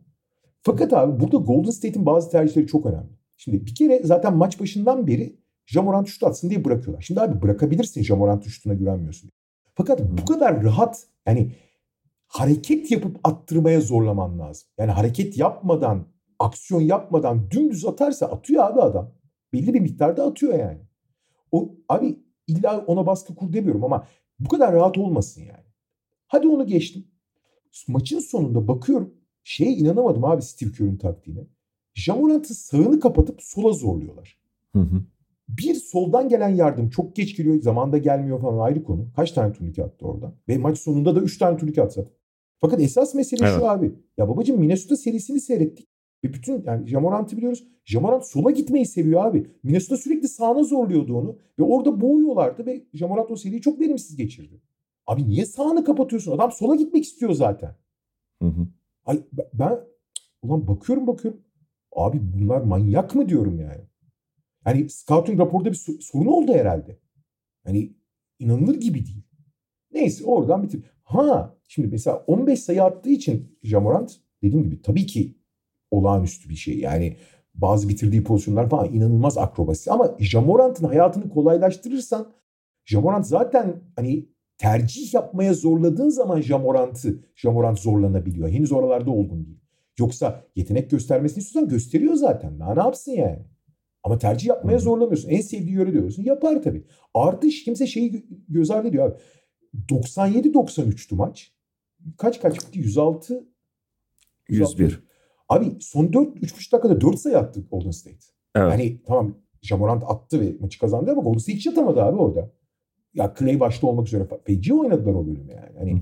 Fakat abi burada Golden State'in bazı tercihleri çok önemli. Şimdi bir kere zaten maç başından beri Jamorant şut atsın diye bırakıyorlar. Şimdi abi bırakabilirsin Jamorant şutuna güvenmiyorsun. Fakat bu kadar rahat yani hareket yapıp attırmaya zorlaman lazım. Yani hareket yapmadan, aksiyon yapmadan dümdüz atarsa atıyor abi adam. Belli bir miktarda atıyor yani. O abi illa ona baskı kur demiyorum ama bu kadar rahat olmasın yani. Hadi onu geçtim. Maçın sonunda bakıyorum şeye inanamadım abi Steve Kerr'ün taktiğine. Jamorant'ın sağını kapatıp sola zorluyorlar. Hı hı. Bir soldan gelen yardım çok geç geliyor. Zamanda gelmiyor falan ayrı konu. Kaç tane turnike attı oradan? Ve maç sonunda da 3 tane turnike atsa. Fakat esas mesele Evet. şu abi. Ya babacığım Minnesota serisini seyrettik. Ve bütün yani Jamorant'ı biliyoruz. Jamorant sola gitmeyi seviyor abi. Minnesota sürekli sağına zorluyordu onu. Ve orada boğuyorlardı ve Jamorant o seriyi çok verimsiz geçirdi. Abi niye sağını kapatıyorsun? Adam sola gitmek istiyor zaten. Hı hı. Ay ben- ulan bakıyorum bakıyorum. Abi bunlar manyak mı diyorum yani. Hani scouting raporda bir so- sorun oldu herhalde. Hani inanılır gibi değil. Neyse oradan bitir. Ha şimdi mesela 15 sayı attığı için Jamorant dediğim gibi tabii ki olağanüstü bir şey. Yani bazı bitirdiği pozisyonlar falan inanılmaz akrobasi. Ama Jamorant'ın hayatını kolaylaştırırsan Jamorant zaten hani tercih yapmaya zorladığın zaman Jamorant'ı Jamorant zorlanabiliyor. Henüz oralarda olgun değil. Yoksa yetenek göstermesini istiyorsan gösteriyor zaten. Daha ne yapsın yani? Ama tercih yapmaya zorlamıyorsun. En sevdiği yöre diyorsun. Yapar tabii. Artı hiç kimse şeyi gö- göz ardı ediyor abi. 97-93'tü maç. Kaç kaç bitti? 106 101. Abi son 4 3,5 dakikada 4 sayı attı Golden State. Evet. Hani tamam Jamorant attı ve maçı kazandı ama Golden State hiç atamadı abi orada. Ya Clay başta olmak üzere feci oynadılar o bölümü yani. Hani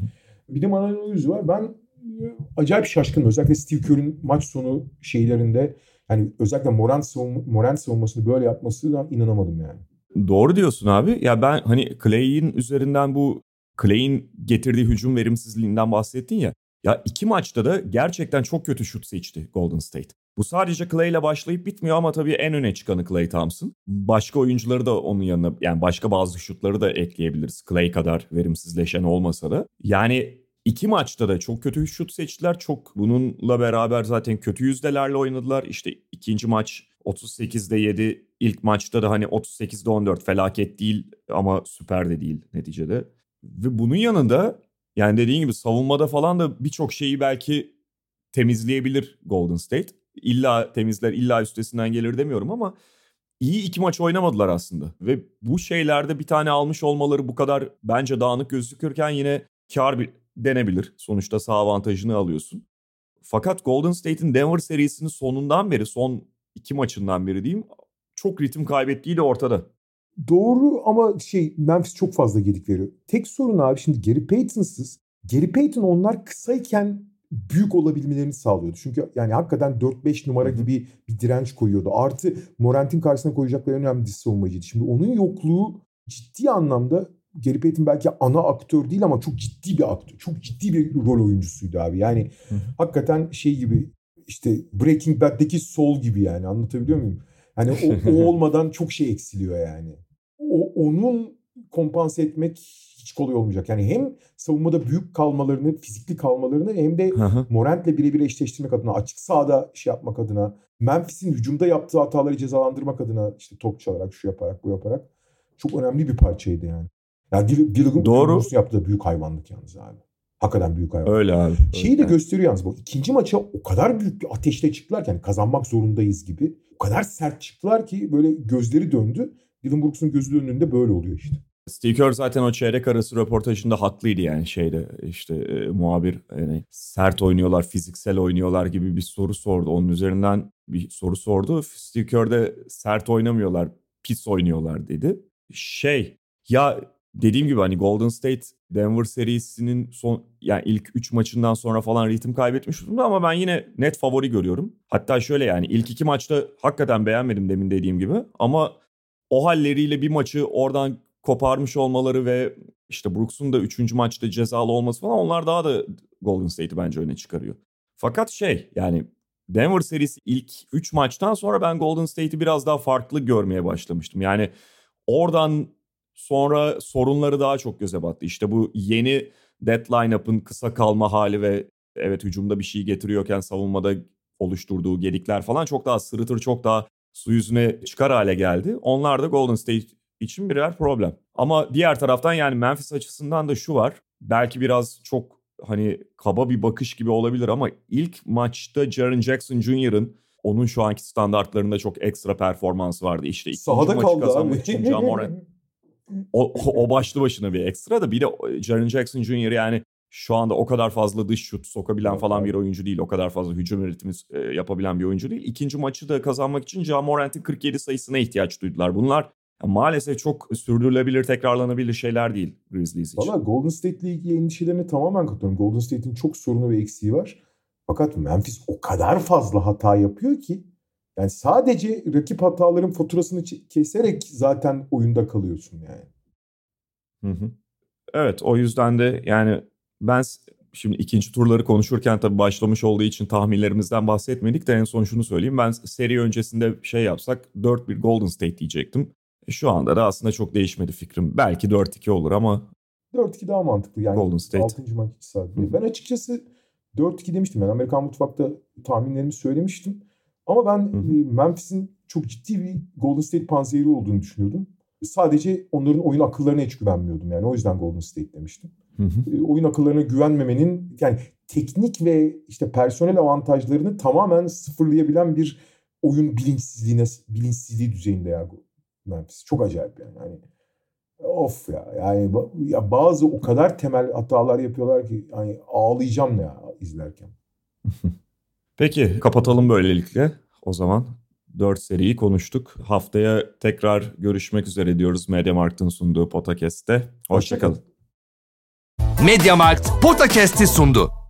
bir de analizi var. Ben e, acayip şaşkınım. Özellikle Steve Kerr'ün maç sonu şeylerinde yani özellikle Morant, savunma, Morant savunmasını böyle yapmasına inanamadım yani. Doğru diyorsun abi. Ya ben hani Clay'in üzerinden bu Clay'in getirdiği hücum verimsizliğinden bahsettin ya. Ya iki maçta da gerçekten çok kötü şut seçti Golden State. Bu sadece Clay ile başlayıp bitmiyor ama tabii en öne çıkanı Clay Thompson. Başka oyuncuları da onun yanına yani başka bazı şutları da ekleyebiliriz. Clay kadar verimsizleşen olmasa da. Yani iki maçta da çok kötü şut seçtiler. Çok bununla beraber zaten kötü yüzdelerle oynadılar. İşte ikinci maç 38'de 7. İlk maçta da hani 38'de 14 felaket değil ama süper de değil neticede. Ve bunun yanında yani dediğin gibi savunmada falan da birçok şeyi belki temizleyebilir Golden State. İlla temizler, illa üstesinden gelir demiyorum ama iyi iki maç oynamadılar aslında. Ve bu şeylerde bir tane almış olmaları bu kadar bence dağınık gözükürken yine kar bir denebilir. Sonuçta sağ avantajını alıyorsun. Fakat Golden State'in Denver serisinin sonundan beri, son iki maçından beri diyeyim, çok ritim kaybettiği de ortada. Doğru ama şey Memphis çok fazla gedik veriyor. Tek sorun abi şimdi Gary Payton'sız. Gary Payton onlar kısayken büyük olabilmelerini sağlıyordu. Çünkü yani hakikaten 4-5 numara gibi bir direnç koyuyordu. Artı Morant'in karşısına koyacakları önemli diz savunmacıydı. Şimdi onun yokluğu ciddi anlamda Gary Payton belki ana aktör değil ama çok ciddi bir aktör. Çok ciddi bir rol oyuncusuydu abi. Yani hı hı. hakikaten şey gibi işte Breaking Bad'deki Sol gibi yani anlatabiliyor muyum? Hani o, o (laughs) olmadan çok şey eksiliyor yani. O, onun kompanse etmek hiç kolay olmayacak. Yani hem savunmada büyük kalmalarını, fizikli kalmalarını hem de Morant'le birebir eşleştirmek adına, açık sahada şey yapmak adına, Memphis'in hücumda yaptığı hataları cezalandırmak adına işte top çalarak, şu yaparak, bu yaparak çok önemli bir parçaydı yani. Yani Gilligan Doğru. yaptığı büyük hayvanlık yalnız abi. Hakikaten büyük hayvan. Öyle abi. Şeyi de gösteriyor yalnız bu. ikinci maça o kadar büyük bir ateşle çıktılar ki yani kazanmak zorundayız gibi. O kadar sert çıktılar ki böyle gözleri döndü. Dylan Brooks'un gözü döndüğünde böyle oluyor işte. Steve Kerr zaten o çeyrek arası röportajında haklıydı yani şeyde işte e, muhabir yani sert oynuyorlar, fiziksel oynuyorlar gibi bir soru sordu. Onun üzerinden bir soru sordu. Steve Kerr de sert oynamıyorlar, pis oynuyorlar dedi. Şey ya dediğim gibi hani Golden State Denver serisinin son yani ilk 3 maçından sonra falan ritim kaybetmiş durumda ama ben yine net favori görüyorum. Hatta şöyle yani ilk iki maçta hakikaten beğenmedim demin dediğim gibi ama o halleriyle bir maçı oradan koparmış olmaları ve işte Brooks'un da 3. maçta cezalı olması falan onlar daha da Golden State'i bence öne çıkarıyor. Fakat şey yani Denver serisi ilk 3 maçtan sonra ben Golden State'i biraz daha farklı görmeye başlamıştım. Yani oradan sonra sorunları daha çok göze battı. İşte bu yeni dead upın kısa kalma hali ve evet hücumda bir şey getiriyorken savunmada oluşturduğu gedikler falan çok daha sırıtır, çok daha su yüzüne çıkar hale geldi. Onlar da Golden State için birer problem. Ama diğer taraftan yani Memphis açısından da şu var. Belki biraz çok hani kaba bir bakış gibi olabilir ama ilk maçta Jaren Jackson Jr.'ın onun şu anki standartlarında çok ekstra performansı vardı. İşte ikinci Sahada maçı kazanmak için Jamoran. O, o başlı başına bir ekstra da bir de Jaren Jackson Jr. yani şu anda o kadar fazla dış şut sokabilen falan bir oyuncu değil. O kadar fazla hücum üretimi yapabilen bir oyuncu değil. İkinci maçı da kazanmak için Ja Morant'in 47 sayısına ihtiyaç duydular. Bunlar maalesef çok sürdürülebilir, tekrarlanabilir şeyler değil Grizzlies için. Valla Golden State ile ilgili endişelerine tamamen katılıyorum. Golden State'in çok sorunu ve eksiği var. Fakat Memphis o kadar fazla hata yapıyor ki yani sadece rakip hataların faturasını keserek zaten oyunda kalıyorsun yani. Hı hı. Evet o yüzden de yani ben şimdi ikinci turları konuşurken tabii başlamış olduğu için tahminlerimizden bahsetmedik de en son şunu söyleyeyim. Ben seri öncesinde şey yapsak 4-1 Golden State diyecektim. E, şu anda da aslında çok değişmedi fikrim. Belki 4-2 olur ama 4-2 daha mantıklı yani. Golden State. 6. maç sadece. Ben açıkçası 4-2 demiştim. Ben Amerikan mutfakta tahminlerimi söylemiştim. Ama ben. E, Memphis'in çok ciddi bir Golden State panzehiri olduğunu düşünüyordum. Sadece onların oyun akıllarına hiç güvenmiyordum. Yani o yüzden Golden State demiştim. Hı hı. E, oyun akıllarına güvenmemenin yani teknik ve işte personel avantajlarını tamamen sıfırlayabilen bir oyun bilinçsizliğine bilinçsizliği düzeyinde ya Memphis. Çok acayip yani. yani of ya yani ya bazı o kadar temel hatalar yapıyorlar ki yani ağlayacağım ya izlerken. (laughs) Peki kapatalım böylelikle o zaman. 4 seriyi konuştuk. Haftaya tekrar görüşmek üzere diyoruz Mediamarkt'ın sunduğu Potakest'te. Hoşçakalın. Mediamarkt Potakest'i sundu.